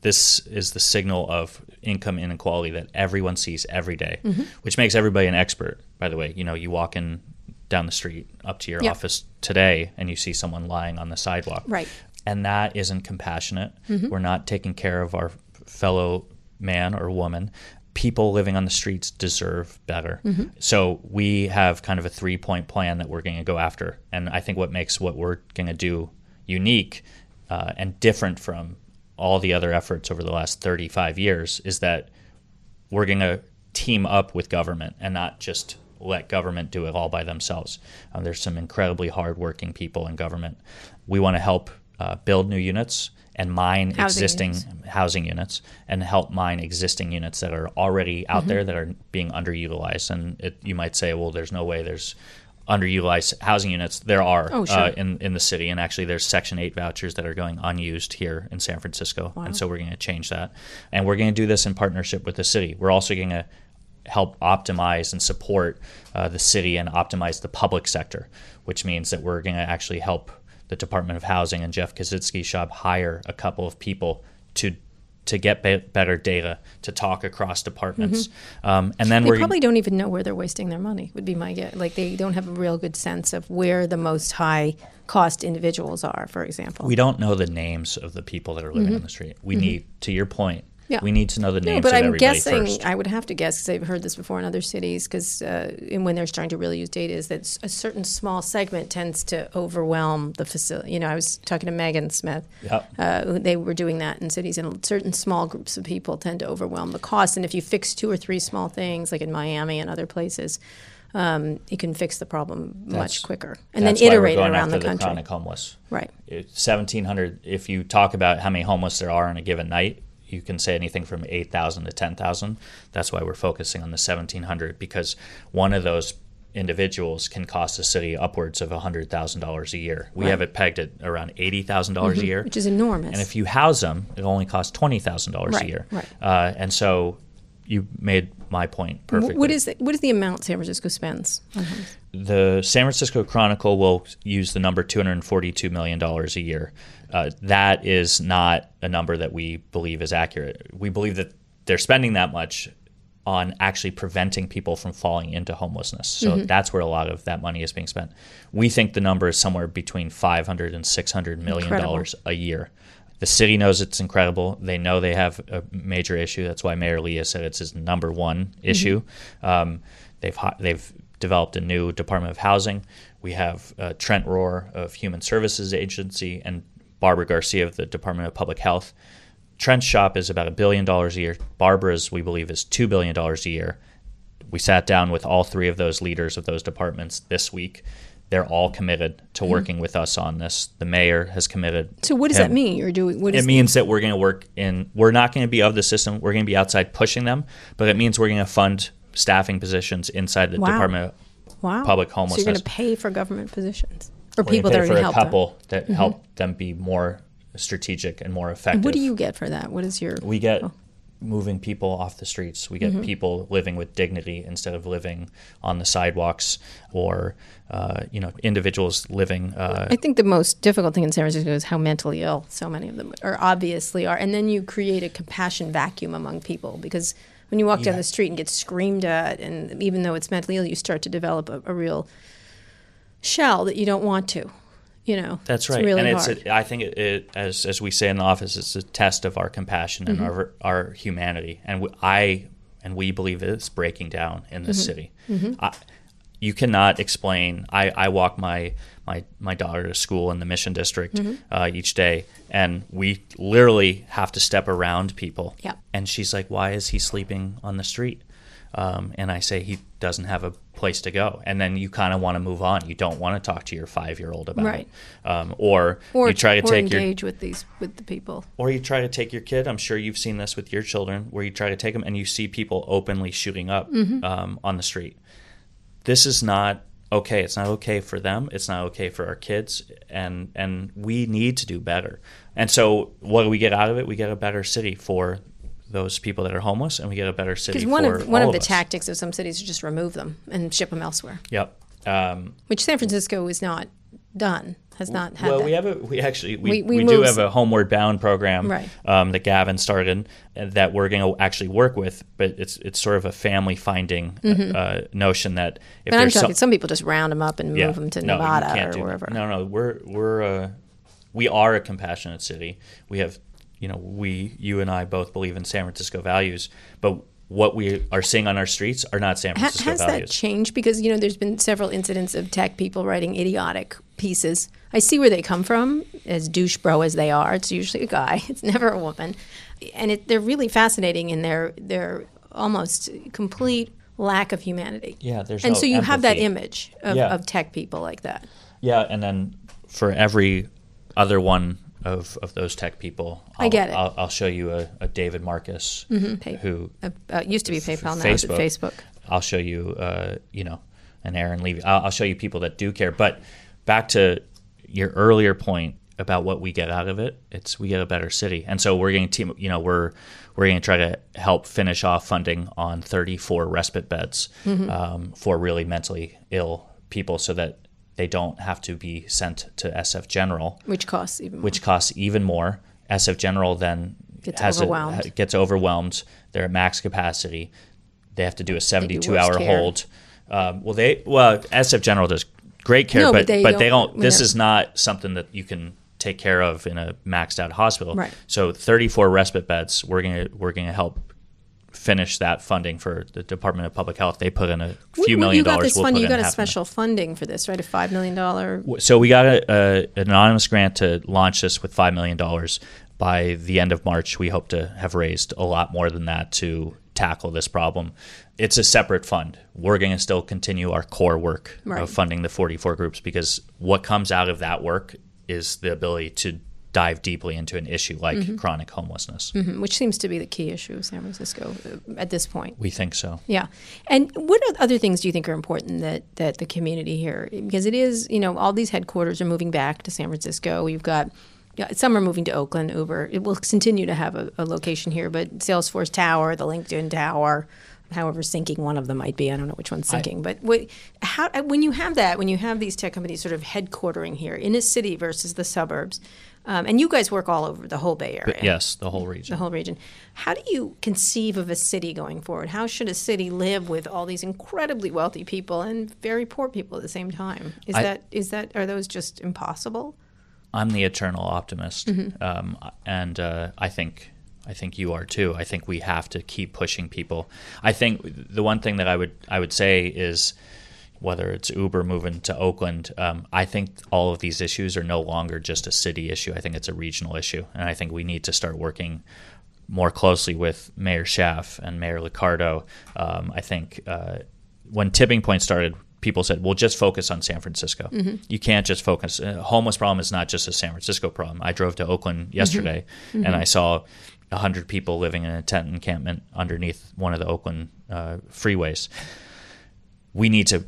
this is the signal of income inequality that everyone sees every day, Mm-hmm. which makes everybody an expert. By the way, you know, you walk in down the street up to your Yep. office today, and you see someone lying on the sidewalk, Right. and that isn't compassionate. Mm-hmm. We're not taking care of our fellow man or woman. People living on the streets deserve better. Mm-hmm. So we have kind of a three point plan that we're going to go after. And I think what makes what we're going to do unique uh, and different from all the other efforts over the last 35 years is that we're going to team up with government and not just let government do it all by themselves. Uh, there's some incredibly hardworking people in government. We want to help uh, build new units and mine Housing existing units. housing units and help mine existing units that are already out Mm-hmm. there that are being underutilized. And it, you might say, well, there's no way there's underutilized housing units. There are Oh, sure. uh, in in the city, and actually, there's Section Eight vouchers that are going unused here in San Francisco, and so we're going to change that, and we're going to do this in partnership with the city. We're also going to help optimize and support uh, the city and optimize the public sector, which means that we're going to actually help the Department of Housing and Jeff Kositsky's shop hire a couple of people to to get be- better data to talk across departments, um, and then They probably don't even know where they're wasting their money. Would be my guess. Like they don't have a real good sense of where the most high cost individuals are. For example, we don't know the names of the people that are living on the street. We need, to your point, Mm-hmm. Yeah. we need to know the names No, but of I'm guessing first. I would have to guess because I've heard this before in other cities. Because uh, when they're starting to really use data, is that a certain small segment tends to overwhelm the facility. You know, I was talking to Megan Smith. Yep. Uh, they were doing that in cities, and certain small groups of people tend to overwhelm the cost. And if you fix two or three small things, like in Miami and other places, um, you can fix the problem That's- much quicker, and then That's why we're iterate it around after the country. chronic homeless. Right. Seventeen hundred. If you talk about how many homeless there are on a given night, you can say anything from eight thousand to ten thousand. That's why we're focusing on the seventeen hundred because one of those individuals can cost the city upwards of hundred thousand dollars a year. We have it pegged at around $80,000 a year, Mm-hmm. which is enormous. And if you house them, it only costs twenty thousand dollars Right, a year. right. Uh, and so you made my point perfectly. what is the, what is the amount San Francisco spends? the San Francisco Chronicle will use the number $242 million a year. Uh, that is not a number that we believe is accurate. We believe that they're spending that much on actually preventing people from falling into homelessness. So that's where a lot of that money is being spent. We think the number is somewhere between 500 and 600 million dollars a year. The city knows it's incredible. They know they have a major issue. That's why Mayor Lee has said it's his number one issue. Um, they've they've developed a new Department of Housing. We have uh, Trent Rhorer of Human Services Agency and Barbara Garcia of the Department of Public Health. Trent's shop is about a billion dollars a year. Barbara's, we believe, is two billion dollars a year. We sat down with all three of those leaders of those departments this week. They're all committed to mm-hmm. working with us on this. The mayor has committed. So what does him- that mean? You're doing what it means that we're going to work in. We're not going to be of the system. We're going to be outside pushing them, but it means we're going to fund staffing positions inside the Wow. Department of wow public So you're going to pay for government positions or people that are for a help them. couple that help them be more strategic and more effective. What do you get for that? What is your We get Oh. moving people off the streets. We get Mm-hmm. people living with dignity instead of living on the sidewalks, or uh, you know, individuals living. Uh, I think the most difficult thing in San Francisco is how mentally ill so many of them are obviously are, and then you create a compassion vacuum among people because when you walk down the street and get screamed at, and even though it's mentally ill, you start to develop a, a real shell that you don't want to. You know, That's it's right, really and it's hard. a, I think it, it as as we say in the office, it's a test of our compassion Mm-hmm. and our our humanity, and we, I and we believe it's breaking down in this Mm-hmm. city. I, you cannot explain. I, I walk my, my my daughter to school in the Mission District Mm-hmm. uh, each day, and we literally have to step around people. Yeah. And she's like, "Why is he sleeping on the street?" Um, and I say he doesn't have a place to go. And then you kind of want to move on. You don't want to talk to your five year old about Right. it. Um, or, or you try to or take your engage with these with the people. or you try to take your kid. I'm sure you've seen this with your children, where you try to take them and you see people openly shooting up Mm-hmm. um, on the street. This is not okay. It's not okay for them. It's not okay for our kids, and and we need to do better. And so, what do we get out of it? We get a better city for those people that are homeless, and we get a better city Because one for of one of the us. tactics of some cities is just remove them and ship them elsewhere, Yep. Um, which San Francisco is not done. Has not had well, that. we have a we actually we, We- we, we do have a homeward bound program Right. um, that Gavin started uh, that we're going to actually work with, but it's it's sort of a family finding uh, notion that if I'm talking. some, some people just round them up and yeah, move them to no, Nevada or do that. wherever. No, no, we're we're uh, we are a compassionate city. We have you know we you and I both believe in San Francisco values, but what we are seeing on our streets are not San Francisco has that values. changed? Because you know, there's been several incidents of tech people writing idiotic pieces. I see where they come from, as douche bro as they are. It's usually a guy. It's never a woman, and it, they're really fascinating in their their almost complete lack of humanity. Yeah, there's and no so you have that image of, Yeah. of tech people like that. Yeah, and then for every other one of, of those tech people, I'll, I get it. I'll, I'll show you a, a David Marcus Pay- who Uh, uh, used to be PayPal, now it's at Facebook. I'll show you, uh, you know, an Aaron Levie. I'll, I'll show you people that do care. But back to your earlier point about what we get out of it, it's we get a better city, and so we're going to team. You know, we're we're going to try to help finish off funding on 34 respite beds Mm-hmm. um, for really mentally ill people, so that they don't have to be sent to SF General Which costs even more. which costs even more. SF General then Gets has overwhelmed. A, gets overwhelmed. They're at max capacity. They have to do a 72 worse hour care. hold. Um, well, they well SF General does great care, No, but but they but don't- don't. This is not something that you can take care of in a maxed out hospital. Right. So 34 respite beds. We're gonna we're gonna help finish that funding for the Department of Public Health. They put in a few Well, million you got dollars. this We'll fund. You got a special funding for this, right? A five million dollar. So we got a, a, an anonymous grant to launch this with five million dollars. By the end of March, we hope to have raised a lot more than that to tackle this problem. It's a separate fund. We're going to still continue our core work Right. of funding the 44 groups because what comes out of that work is the ability to dive deeply into an issue like Mm-hmm. chronic homelessness. which seems to be the key issue of San Francisco uh, at this point. We think so. Yeah, and what other things do you think are important that that the community here because it is you know all these headquarters are moving back to San Francisco. You've got yeah, some are moving to Oakland. Uber it will continue to have a, a location here, but Salesforce Tower, the LinkedIn Tower. However, sinking one of them might be. I don't know which one's sinking. but what, how, when you have that, when you have these tech companies sort of headquartering here in a city versus the suburbs, um, and you guys work all over the whole Bay Area Yes, the whole region. the whole region. How do you conceive of a city going forward? How should a city live with all these incredibly wealthy people and very poor people at the same time? Is I- that is that are those just impossible? I'm the eternal optimist, Mm-hmm. um, and uh, I think I think you are too. I think we have to keep pushing people. I think the one thing that I would I would say is whether it's Uber moving to Oakland, um, I think all of these issues are no longer just a city issue. I think it's a regional issue, and I think we need to start working more closely with Mayor Schaaf and Mayor Liccardo. Um, I think uh, when Tipping Point started, people said, "Well, just focus on San Francisco. You can't just focus. Uh, homeless problem is not just a San Francisco problem." I drove to Oakland yesterday, and I saw hundred people living in a tent encampment underneath one of the Oakland uh, freeways. We need to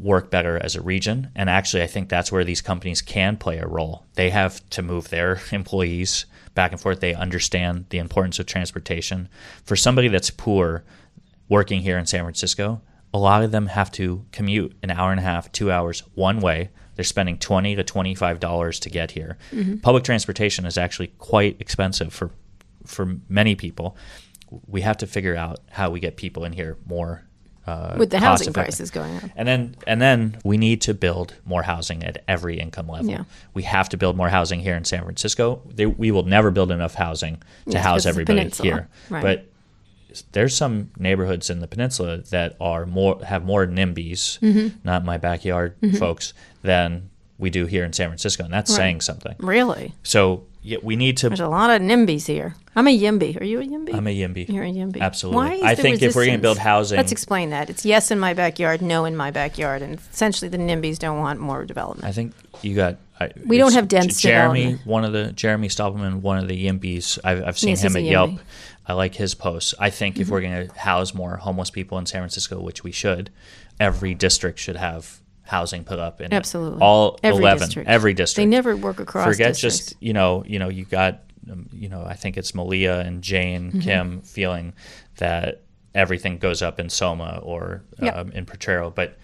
work better as a region, and actually, I think that's where these companies can play a role. They have to move their employees back and forth. They understand the importance of transportation. For somebody that's poor, working here in San Francisco, a lot of them have to commute an hour and a half, two hours one way. They're spending twenty to twenty-five dollars to get here. Mm-hmm. Public transportation is actually quite expensive for for many people. We have to figure out how we get people in here more uh, With the housing prices going up. And then and then we need to build more housing at every income level. Yeah. We have to build more housing here in San Francisco. They, we will never build enough housing to Yeah, house everybody here. Right. But there's some neighborhoods in the peninsula that are more have more NIMBYs, Mm-hmm. not my backyard folks, than we do here in San Francisco, and that's saying something. Really? So yeah, we need to There's a lot of NIMBYs here. I'm a YIMBY. Are you a YIMBY? I'm a YIMBY. You're a YIMBY. Absolutely. Why is I think if we're going to build housing, Let's explain that. It's yes in my backyard, no in my backyard, and essentially the NIMBYs don't want more development. I think you got. I, We don't have dense Jeremy, one of the Jeremy Stoppelman, one of the YIMBYs. I've, I've seen Yes, him at Yelp. Yimby. I like his posts. I think if we're mm-hmm. going to house more homeless people in San Francisco, which we should, every district should have housing put up in it. Absolutely. all Every eleven, district. every district. They never work across Forget districts. just you know you know you got um, you know I think it's Malia and Jane Mm-hmm. Kim feeling that everything goes up in Soma or Yep. um, in Potrero, but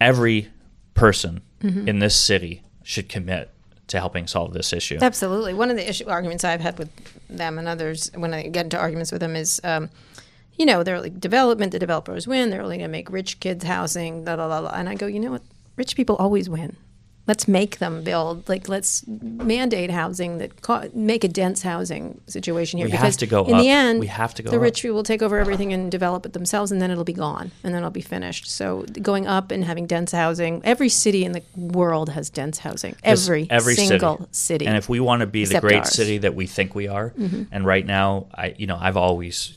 every person Mm-hmm. in this city should commit to helping solve this issue. Absolutely. One of the issue arguments I've had with them and others when I get into arguments with them is, um, you know, they're like development. The developers win. They're only going to make rich kids housing. La la la la. And I go, you know what? Rich people always win. Let's make them build. Like let's mandate housing that co- make a dense housing situation here. We have because to go in up. the end, We have to go The up. rich will take over everything and develop it themselves, and then it'll be gone, and then it'll be finished. So going up and having dense housing. Every city in the world has dense housing. Every, every single city. And if we want to be the great ours. Mm-hmm. city that we think we are, and right now, I you know I've always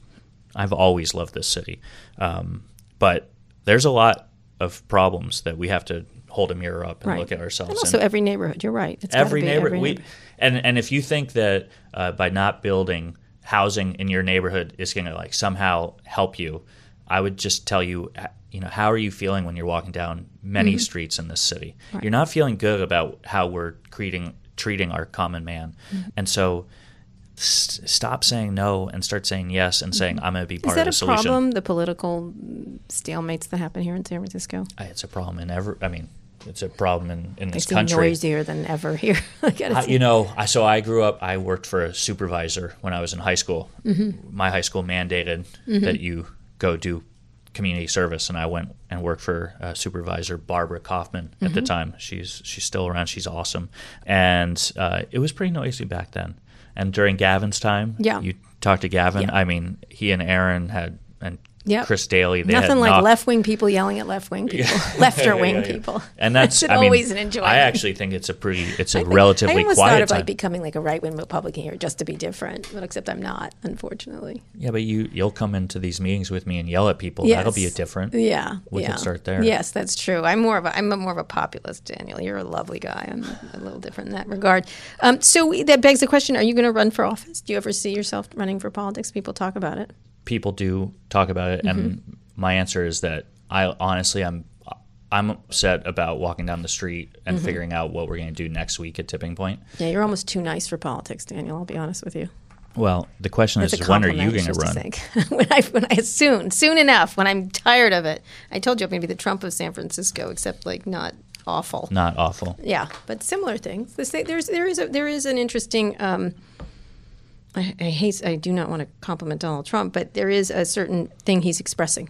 I've always loved this city, um, but there's a lot of problems that we have to hold a mirror up and Right. look at ourselves. And also and every neighborhood. You're right. It's every neighborhood, every we, neighborhood. and and if you think that uh, by not building housing in your neighborhood is going to like somehow help you, I would just tell you, uh, you know, how are you feeling when you're walking down many Mm-hmm. streets in this city? You're not feeling good about how we're treating treating our common man, Mm-hmm. and so. S- stop saying no and start saying yes and saying I'm going to be Mm-hmm. Is part that of the a solution. problem? The political stalemates that happen here in San Francisco. It's a problem in every. I mean, it's a problem in, in this seem country. noisier than ever here. I you know, I, so I grew up. I worked for a supervisor when I was in high school. Mm-hmm. My high school mandated that you go do community service, and I went and worked for uh, supervisor Barbara Kaufman at the Mm-hmm. time. She's she's still around. She's awesome, and uh, it was pretty noisy back then. And during Gavin's time, Yeah. you talked to Gavin. Yeah. I mean, he and Aaron had and Yep. Chris Daly. They Nothing like knocked- left wing people yelling at left wing people, left or wing Yeah, yeah. people. and that's I mean, always an enjoyment. I actually think it's a pretty, it's a I think- relatively I almost quiet thought of time. like becoming like a right wing Republican here just to be different, but except I'm not, unfortunately. Yeah, but you you'll come into these meetings with me and yell at people. That'll be a different. Yeah, We could start there. Yes, that's true. I'm more of a I'm a more of a populist, Daniel. You're a lovely guy. I'm a little different in that regard. Um, so that begs the question: Are you going to run for office? Do you ever see yourself running for politics? People talk about it. People do talk about it, and Mm-hmm. my answer is that I honestly I'm I'm upset about walking down the street and Mm-hmm. figuring out what we're going to do next week at Tipping Point. Yeah, you're almost too nice for politics, Daniel. I'll be honest with you. Well, the question It's is, when are you going to run? when I when I soon soon enough when I'm tired of it. I told you I'm going to be the Trump of San Francisco, except like not awful. Not awful. Yeah, but similar things. This, there's there is a, there is an interesting. Um, I, I hate. I do not want to compliment Donald Trump, but there is a certain thing he's expressing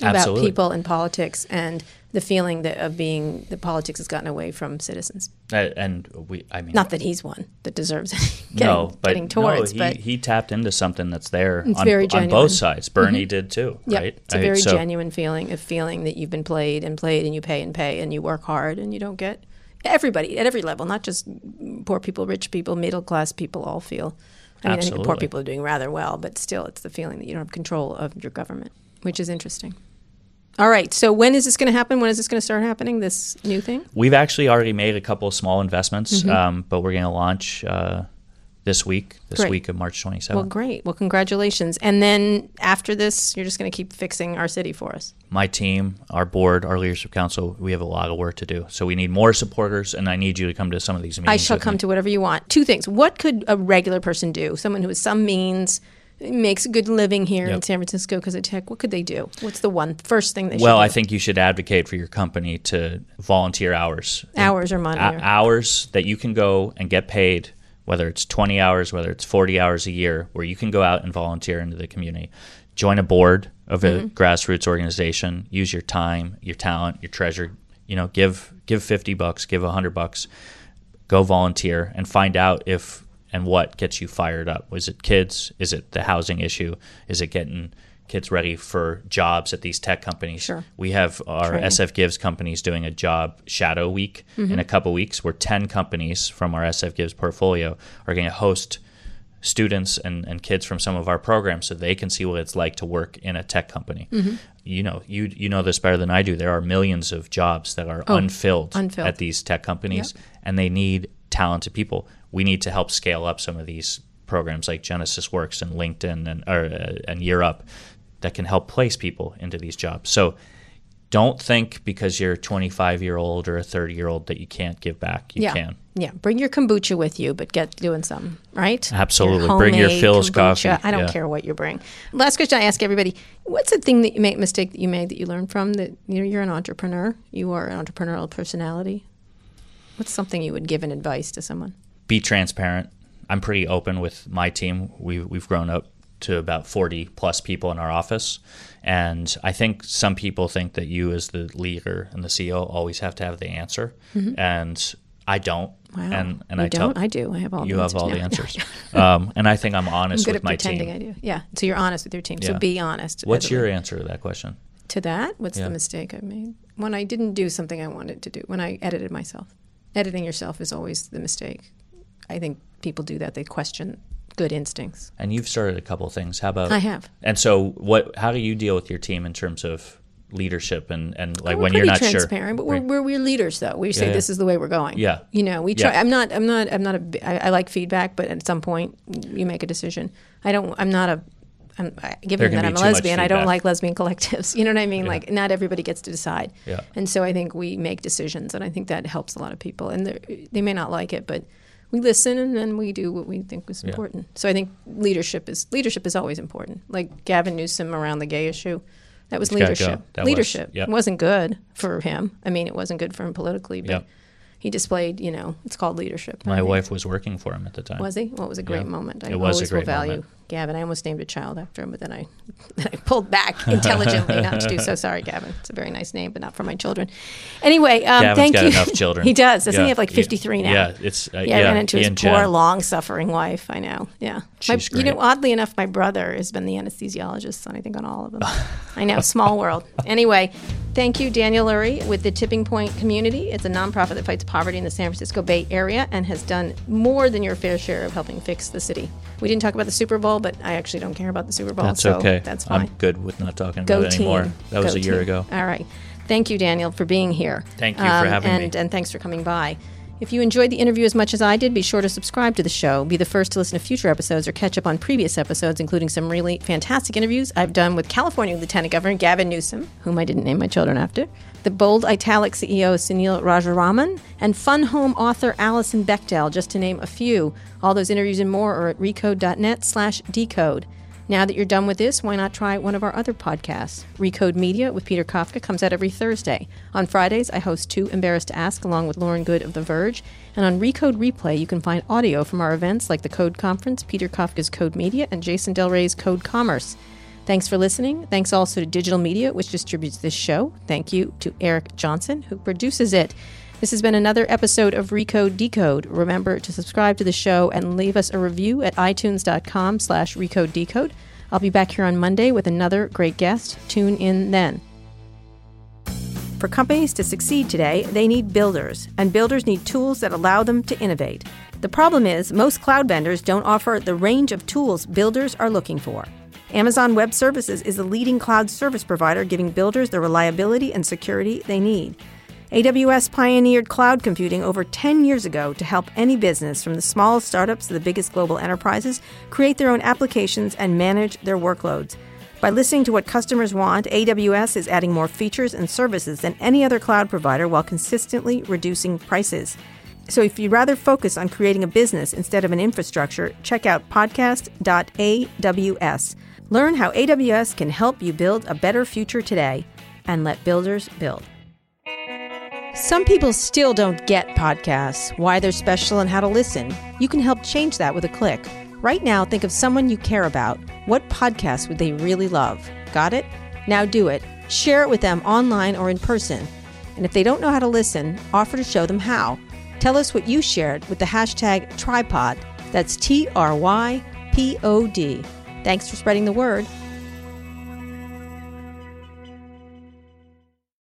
about Absolutely. people and politics and the feeling that of being that politics has gotten away from citizens. And we, I mean, Not that he's one that deserves getting, no, but getting towards, no, he, but he tapped into something that's there on, on both sides. Bernie mm-hmm. did too, Yep, right? it's a very so- genuine feeling of feeling that you've been played and played, and you pay and pay, and you work hard, and you don't get everybody at every level, not just poor people, rich people, middle class people, all feel. I mean, I think the poor people are doing rather well, but still, it's the feeling that you don't have control of your government, which is interesting. All right, so when is this going to happen? When is this going to start happening? This new thing? We've actually already made a couple of small investments, Mm-hmm. um, but we're going to launch uh, this week, this Great. week of March 27th. Well, great. Well, congratulations. And then after this, you're just going to keep fixing our city for us. My team, our board, our leadership council, we have a lot of work to do. So we need more supporters, and I need you to come to some of these meetings. I shall come me. to whatever you want. Two things. What could a regular person do? Someone who has some means, makes a good living here in San Francisco because of tech. What could they do? What's the one first thing they should do? Well, I think you should advocate for your company to volunteer hours. Hours or money A- hours that you can go and get paid whether it's 20 hours, whether it's 40 hours a year, where you can go out and volunteer into the community. Join a board of a Mm-hmm. grassroots organization. Use your time, your talent, your treasure. You know, give give 50 bucks, give 100 bucks. Go volunteer and find out if and what gets you fired up. Was it kids? Is it the housing issue? Is it getting kids ready for jobs at these tech companies? Sure. We have our Training. SF Gives companies doing a job shadow week in a couple weeks where 10 companies from our SF Gives portfolio are going to host students and, and kids from some of our programs so they can see what it's like to work in a tech company. You know, you you know this better than I do. There are millions of jobs that are unfilled, unfilled. at these tech companies and they need talented people. We need to help scale up some of these programs like Genesis Works and LinkedIn and or, uh, and Year Up that can help place people into these jobs. So don't think because you're a 25 year old or a 30 year old that you can't give back. You yeah. can. Yeah, bring your kombucha with you, but get doing something, right? Absolutely. Bring your Philz kombucha. coffee. I don't Yeah. care what you bring. Last question I ask everybody: What's a thing that you make mistake that you made that you learned from? That you know you're an entrepreneur, you are an entrepreneurial personality. What's something you would give an advice to someone? be transparent. I'm pretty open with my team. We, we've grown up to about 40 plus people in our office. And I think some people think that you, as the leader and the CEO, always have to have the answer. And I don't. Mm-hmm. Wow. And, and You I don't? I do. I have all the you have answers all the answers. um, and I think I'm honest I'm good with at my pretending team. I do. Yeah. So you're honest with your team. So be honest. What's your leader. answer to that question? to that? What's Yeah. the mistake I made when I didn't do something I wanted to do? When I edited myself. Editing yourself is always the mistake. I think people do that. They question good instincts. And you've started a couple of things. How about I have. And so, what? How do you deal with your team in terms of leadership and and like when you're not sure? transparent, but we're, we're, we're leaders though. We say Yeah, this is the way we're going. Yeah. You know, we try. Yeah. I'm not. I'm not. I'm not a. I, I like feedback, but at some point you make a decision. I don't. I'm not a. I'm, given that I'm a lesbian, I don't like lesbian collectives. You know what I mean? Like, not everybody gets to decide. Yeah. And so I think we make decisions, and I think that helps a lot of people. And they may not like it, but we listen, and then we do what we think is important. So I think leadership is leadership is always important. Like Gavin Newsom around the gay issue, that was He's gotta leadership. Was- leadership yep. Wasn't good for him. I mean, it wasn't good for him politically, but Yep. he displayed. You know, it's called leadership. My I wife was working for him at the time. Was he? Well, it was a great Yeah. moment. I It was a always will great value moment. Gavin. I almost named a child after him, but then I, then I pulled back intelligently not to do so. Sorry, Gavin. It's a very nice name, but not for my children. Anyway, um, Gavin's thank got you. enough children. he does. Doesn't Yeah. he have like 53 now? Yeah, it's uh, Yeah, I ran into his and poor, Jen. long-suffering wife. I know. Yeah, my, you know. Oddly enough, my brother has been the anesthesiologist. on, I think on all of them. I know. Small world. Anyway, thank you, Daniel Lurie, with the Tipping Point Community. It's a nonprofit that fights poverty in the San Francisco Bay Area and has done more than your fair share of helping fix the city. We didn't talk about the Super Bowl, but I actually don't care about the Super Bowl. That's so okay. That's fine. I'm good with not talking Go about it team. anymore. That was Go a year team. ago. All right. Thank you, Daniel, for being here. Um, Thank you for having me. and, And thanks for coming by. If you enjoyed the interview as much as I did, be sure to subscribe to the show, be the first to listen to future episodes, or catch up on previous episodes, including some really fantastic interviews I've done with California Lieutenant Governor Gavin Newsom, whom I didn't name my children after, the Bold Italic CEO Sunil Rajaraman, and Fun Home author Alison Bechdel, just to name a few. All those interviews and more are at recode.net slash decode. Now that you're done with this, why not try one of our other podcasts? Recode Media with Peter Kafka comes out every Thursday. On Fridays, I host Too Embarrassed to Ask along with Lauren Goode of The Verge. And on Recode Replay, you can find audio from our events like the Code Conference, Peter Kafka's Code Media, and Jason Del Rey's Code Commerce. Thanks for listening. Thanks also to Digital Media, which distributes this show. Thank you to Eric Johnson, who produces it. This has been another episode of Recode Decode. Remember to subscribe to the show and leave us a review at itunes.com slash recode decode. I'll be back here on Monday with another great guest. Tune in then. For companies to succeed today, they need builders, and builders need tools that allow them to innovate. The problem is, most cloud vendors don't offer the range of tools builders are looking for. Amazon Web Services is the leading cloud service provider giving builders the reliability and security they need. AWS pioneered cloud computing over 10 years ago to help any business, from the smallest startups to the biggest global enterprises, create their own applications and manage their workloads. By listening to what customers want, AWS is adding more features and services than any other cloud provider while consistently reducing prices. So if you'd rather focus on creating a business instead of an infrastructure, check out podcast.aws. Learn how AWS can help you build a better future today and let builders build. Some people still don't get podcasts, why they're special, and how to listen. You can help change that with a click. Right now, think of someone you care about. What podcast would they really love? Got it? Now do it. Share it with them online or in person. And if they don't know how to listen, offer to show them how. Tell us what you shared with the hashtag trypod. That's T R Y P O D. Thanks for spreading the word.